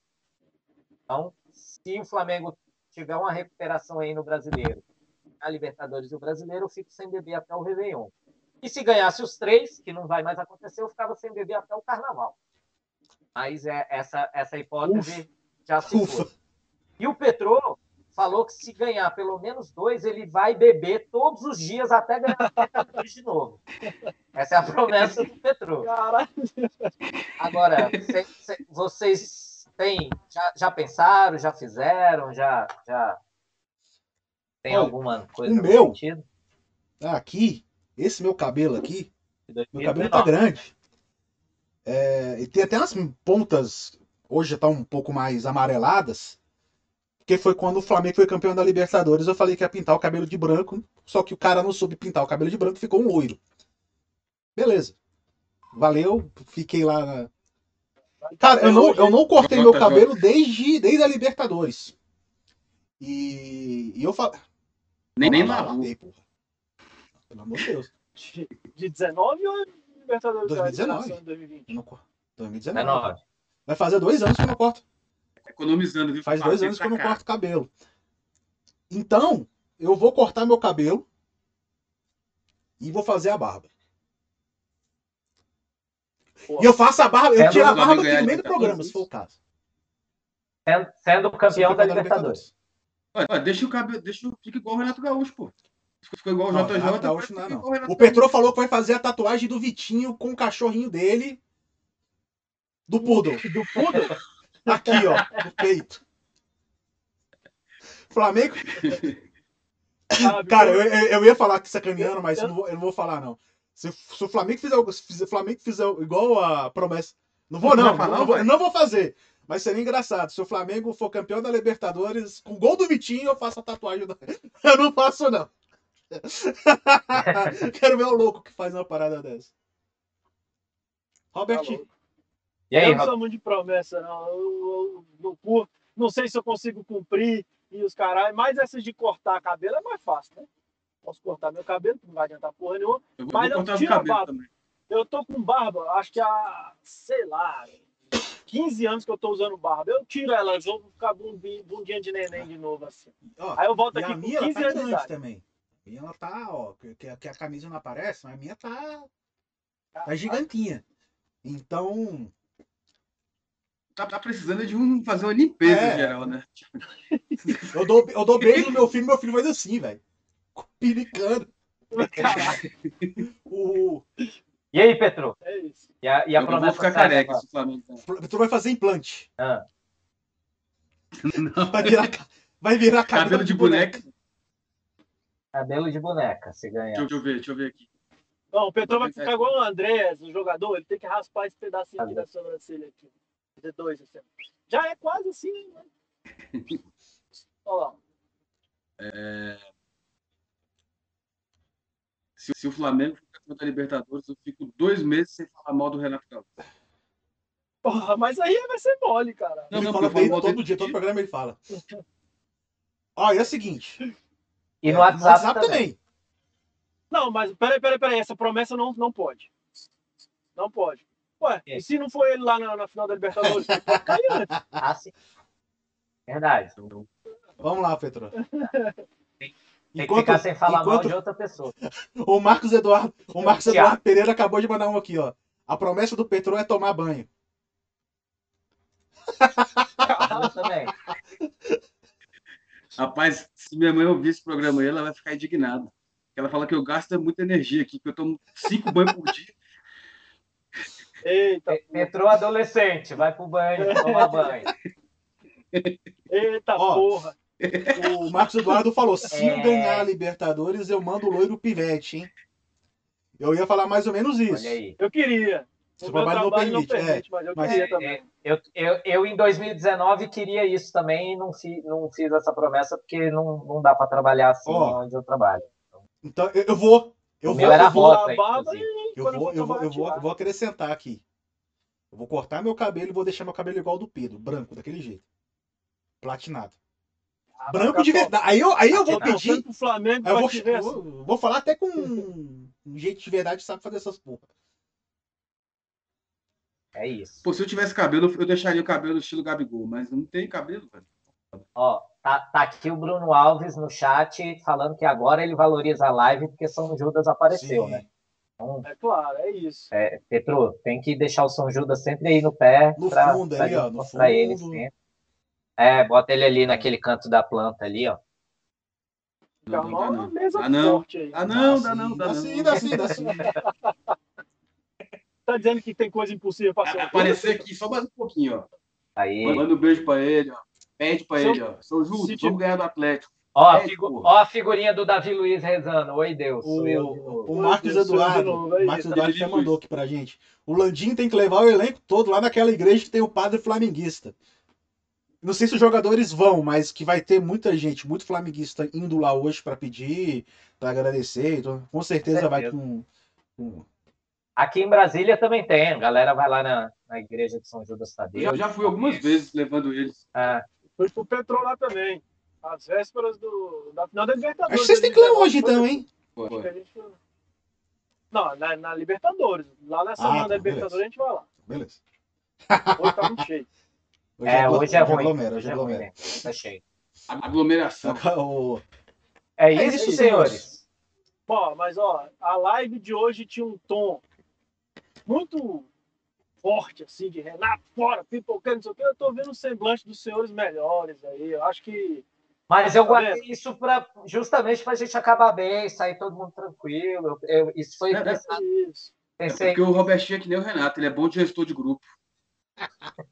Então, se o Flamengo tiver uma recuperação aí no Brasileiro, a Libertadores e o Brasileiro, eu fico sem beber até o Réveillon. E se ganhasse os três, que não vai mais acontecer, eu ficava sem beber até o Carnaval. Mas é, essa, essa hipótese já se Ufa. foi. E o Petrô falou que se ganhar pelo menos dois, ele vai beber todos os dias até ganhar de novo. Essa é a promessa do. Caralho. Agora, cê- cê- vocês têm, já, já pensaram, já fizeram, já, já tem Olha, alguma coisa o meu- sentido? aqui, esse meu cabelo aqui, meu cabelo tá 2019. grande. É, e tem até umas pontas, hoje tá um pouco mais amareladas. Porque foi quando o Flamengo foi campeão da Libertadores, eu falei que ia pintar o cabelo de branco, só que o cara não soube pintar o cabelo de branco, ficou um loiro. Beleza. Valeu, fiquei lá na- Cara, eu não, eu não cortei meu cabelo desde, desde a Libertadores. E, e eu falo. Nem, nem lavei, porra. Pelo amor de Deus. De, de 19 ou Libertadores da 2019. Federação 2020? Eu não cor- 2019. 19. Vai fazer dois anos que eu não corto. Economizando, viu? Faz dois anos que eu não corto cabelo. Então, eu vou cortar meu cabelo e vou fazer a barba. Pô, E eu faço a barba, eu Sendo tiro a o barba aqui no meio do programa, Libertadores, se for o caso. Sendo, sendo campeão Se for da da Libertadores. Olha, olha, deixa o cabelo, deixa o. Fica igual o Renato Gaúcho, pô. Ficou igual o Não, JJ. Renato agora Gaúcho não é, não. O Petro Gaúcho. falou que vai fazer a tatuagem do Vitinho com o cachorrinho dele. Do Poodle. Do Pudo? Aqui, ó, no peito. Flamengo. Cara, eu, eu- ia falar que sacaneando, mas eu não vou, eu não vou falar, não. Se, se o Flamengo fizer, se o Flamengo fizer igual a promessa. Não vou, Não não. falar, não, vou, não vou fazer. Mas seria engraçado. Se o Flamengo for campeão da Libertadores, com gol do Vitinho, eu faço a tatuagem. Do... Eu não faço, não. Quero ver o louco que faz uma parada dessa. Tá Robertinho. louco. E aí, eu não sou muito de promessa, não. Eu, eu não curto. Não sei se eu consigo cumprir e os caras. Mas essas de cortar cabelo é mais fácil, né? Posso cortar meu cabelo, não vai adiantar porra nenhuma. Eu vou, Mas vou não cortar o tira a cabelo barba. também. Eu tô com barba, acho que há, sei lá, 15 anos que eu tô usando barba. Eu tiro elas, vou ficar bundinha, bundinha de neném de novo, assim. Ó, Aí eu volto e aqui a com minha ela 15 tá anos de grande idade. também. A minha ela tá, ó, que, que- que a camisa não aparece, mas a minha tá, tá gigantinha. Então, Tá, tá precisando de um, fazer uma limpeza É. geral, né? eu dou, eu dou beijo no meu filho, meu filho faz assim, velho. Piricando. O, E aí, Petro? é isso. E a, e a eu não vou promessa ficar careca se o Flamengo tá. tu vai fazer implante. Ah, Vai virar, vai virar Cabelo de boneca. cabelo de boneca, se ganhar. Deixa eu ver, deixa eu ver aqui. Não, o Petro vai ficar igual o Andrés, o jogador, ele tem que raspar esse pedacinho aqui da sobrancelha aqui. Fazer dois, assim. Já é quase assim, né? Olha lá. Se, se o Flamengo for campeão da Libertadores, eu fico dois meses sem falar mal do Renato Gaúcho. Porra, mas aí vai ser mole, cara. Não, ele não, fala bem todo dele dia, todo dia. programa ele fala. Ó, e é o seguinte. E é, no WhatsApp, também. também. Não, mas peraí, peraí, peraí. Essa promessa não, não pode. Não pode. Ué, É. e se não for ele lá na, na final da Libertadores? Antes. Ah, sim. Verdade. Vamos lá, Petro. Tem que ficar sem falar mal enquanto de outra pessoa. o Marcos Eduardo, o Marcos. Eduardo Pereira acabou de mandar um aqui, ó. A promessa do Petro é tomar banho. Eu também. Rapaz, se minha mãe ouvir esse programa aí, ela vai ficar indignada. Ela fala que eu gasto muita energia aqui, que eu tomo cinco banhos por dia. Eita, Pe- Petro adolescente, vai pro banho, toma banho. eita Ó, porra. O Marcos Eduardo falou: se eu É. ganhar a Libertadores, eu mando o loiro pivete, hein? Eu ia falar mais ou menos isso. Olha aí. Eu queria. Se O o meu trabalho não trabalho não permite, permite, é. mas eu Mas- queria É, também. Eu, eu, eu, em 2019, queria isso também e não, fi, não fiz essa promessa porque não, não dá para trabalhar assim Ó. onde eu trabalho. Então eu, eu vou. Eu vou, era eu vou, rota, a barba inclusive. eu vou, eu vou, eu vou, eu vou acrescentar aqui. Eu vou cortar meu cabelo e vou deixar meu cabelo igual ao do Pedro, branco, daquele jeito. Platinado. Ah, Branco de verdade. Aí eu, aí eu vou pedir. pro Flamengo eu vou, ver assim. vou, vou falar até com um, jeito de verdade que sabe fazer essas porra. É isso. Pô, se eu tivesse cabelo, eu deixaria o cabelo estilo Gabigol, mas não tem cabelo, velho. Ó, tá, tá aqui o Bruno Alves no chat falando que agora ele valoriza a live porque São Judas apareceu, Sim. né? Então, É claro, é isso. é, Petro, tem que deixar o São Judas sempre aí no pé No pra, fundo mostrar ele fundo. sempre. É, bota ele ali naquele canto da planta ali, ó. Não, dá não. mesa Dá não. forte aí. Ah, não, Dá dá não, dá dá não. sim, dá sim, dá sim. Tá dizendo que tem coisa impossível pra A- ser Aparecer aqui só mais um pouquinho, ó. Aí. Manda um beijo pra ele, ó. Pede pra Se ele, ó. São se vamos ganhar do Atlético. Ó, a É, figu- ó a figurinha do Davi Luiz rezando. Oi, Deus. Eu novo. O, o Marcos Deus, Eduardo, novo, o Marcos. Eduardo já mandou aqui pra gente. O Landim tem que levar o elenco todo lá naquela igreja que tem o padre flamenguista. Não sei se os jogadores vão, mas que vai ter muita gente, muito flamenguista indo lá hoje pra pedir, pra agradecer. Então, com certeza Com vai com, com- Aqui em Brasília também tem. A galera vai lá na, na igreja de São Judas Tadeu. Eu já fui algumas vezes levando eles. Ah, Fui pro Petrol lá também. Às vésperas do, da final da Libertadores. Acho que vocês têm lá hoje então, hein? Gente- Não, na, na Libertadores. Lá na Ah, semana tá, da Libertadores a gente vai lá. Beleza. Hoje tá muito cheio. é, hoje é ruim. aglomera, Hoje hoje é ruim, aglomera. né? Tá cheio. Aglomeração. É É isso, isso, senhores. Bom, mas ó, a live de hoje tinha um tom muito forte, assim, de Renato, fora, pipoqueiro, não sei o quê. Eu tô vendo o semblante dos senhores melhores aí. Eu acho que. Mas eu Tá guardei isso pra, justamente para a gente acabar bem, sair todo mundo tranquilo. Eu- eu- isso foi É, pensado. Isso. É Pensei, porque o Robertinho é que nem o Renato, ele é bom de gestor de grupo.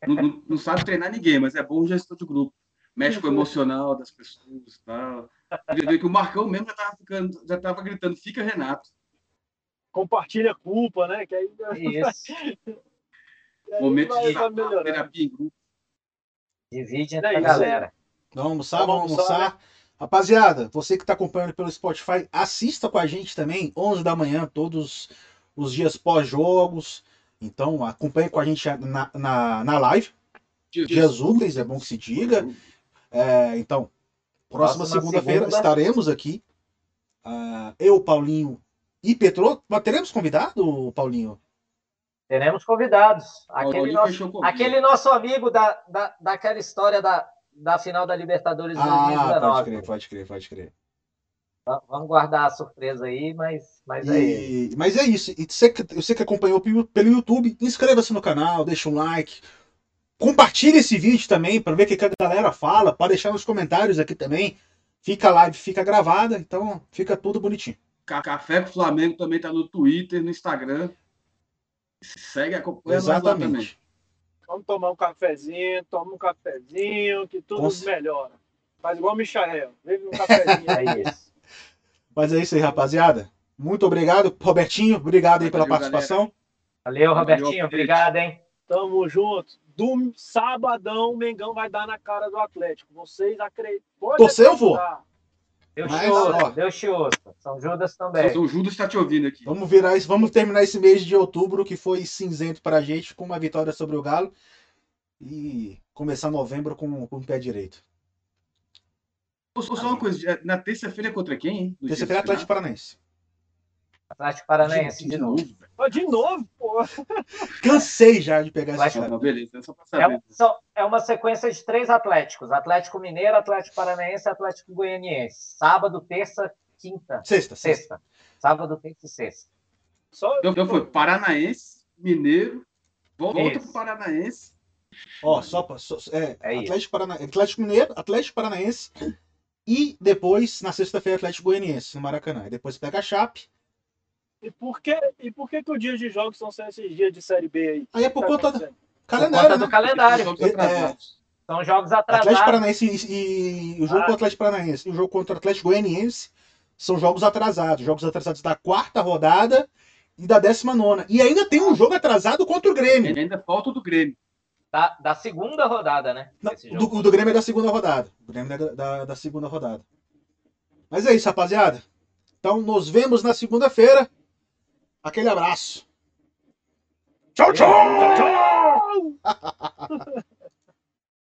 Não, não- não sabe treinar ninguém, mas é bom gestor de grupo. Mexe com o emocional das pessoas e tal. Vê que o Marcão mesmo já tava, ficando, já tava gritando, fica Renato. Compartilha a culpa, né? Que aí, isso. Momento de terapia em grupo. Divide É entre a isso galera. Vamos almoçar, Vamos vamos almoçar, almoçar. Rapaziada, você que está acompanhando pelo Spotify, assista com a gente também, 11 da manhã, todos os dias pós-jogos. Então, acompanhe com a gente na, na, na live. Dias úteis, é bom que se diga. É, então, próxima, Próxima segunda-feira segunda. estaremos aqui. Ah, eu, Paulinho e Petro. Mas teremos convidado, Paulinho? Teremos convidados. Aquele nosso, aquele nosso amigo da, da, daquela história da, da final da Libertadores Ah, pode 2019. crer, pode crer, pode crer. Va- Vamos guardar a surpresa aí, mas, mas é. E- mas é isso. E você que, você que acompanhou pelo pelo YouTube, inscreva-se no canal, deixa um like. Compartilhe esse vídeo também para ver o que que a galera fala, para deixar nos comentários aqui também. Fica a live, fica gravada, então fica tudo bonitinho. Ca- Café com o Flamengo também tá no Twitter, no Instagram. Segue, acompanha nós lá também. Exatamente. Vamos tomar um cafezinho, toma um cafezinho, que tudo Com- melhora. Faz igual o Michael. Vive um cafezinho. É isso. Mas é isso aí, rapaziada. Muito obrigado, Robertinho. Obrigado aí pela Valeu, participação. Valeu, Robertinho. Obrigado, hein? Tamo junto. Do sabadão, o Mengão vai dar na cara do Atlético. Vocês acreditam? Pode Torcer, eu vou. Deus Mas, te ouça, ó. Deus te ouça. São Judas também. Então, o Judas está te ouvindo aqui. Vamos virar isso, vamos terminar esse mês de outubro que foi cinzento pra gente com uma vitória sobre o Galo e começar novembro com, com o pé direito. Só uma coisa, na terça-feira é contra quem? Terça-feira do Atlético Paranaense. Atlético Paranaense de novo. velho. Ó, De novo, pô. Cansei já de pegar Vai esse beleza, é só pra É, saber. um- são- é uma sequência de três Atléticos: Atlético Mineiro, Atlético Paranaense e Atlético Goianiense. Sábado, terça, quinta, Sexta, sexta. sexta. Sábado, terça e sexta. Só, Então, foi Paranaense, Mineiro, volta pro Paranaense. Ó, só, pra- só é, É. Atlético, Parana... Atlético Mineiro, Atlético Paranaense e depois, na sexta-feira, Atlético Goianiense, no Maracanã. E depois pega a Chape. E por que, e por que, que os dias de jogos são sendo esses dias de Série B aí? Aí é por Tá conta do acontecendo? Por calendário, conta né? do calendário. Jogos É, atrasados. São jogos Atlético atrasados. Paranaense e, e o jogo Ah. contra o Atlético Paranaense e o jogo contra o Atlético Goianiense são jogos atrasados. Jogos atrasados da quarta rodada e da décima nona. E ainda tem um jogo atrasado contra o Grêmio. E ainda falta o do Grêmio. Da, da segunda rodada, né? Não, do, o do Grêmio é da segunda rodada. O Grêmio é da, da, da segunda rodada. Mas é isso, rapaziada. Então, nos vemos na segunda-feira. Aquele abraço. Tchau, tchau! Tchau!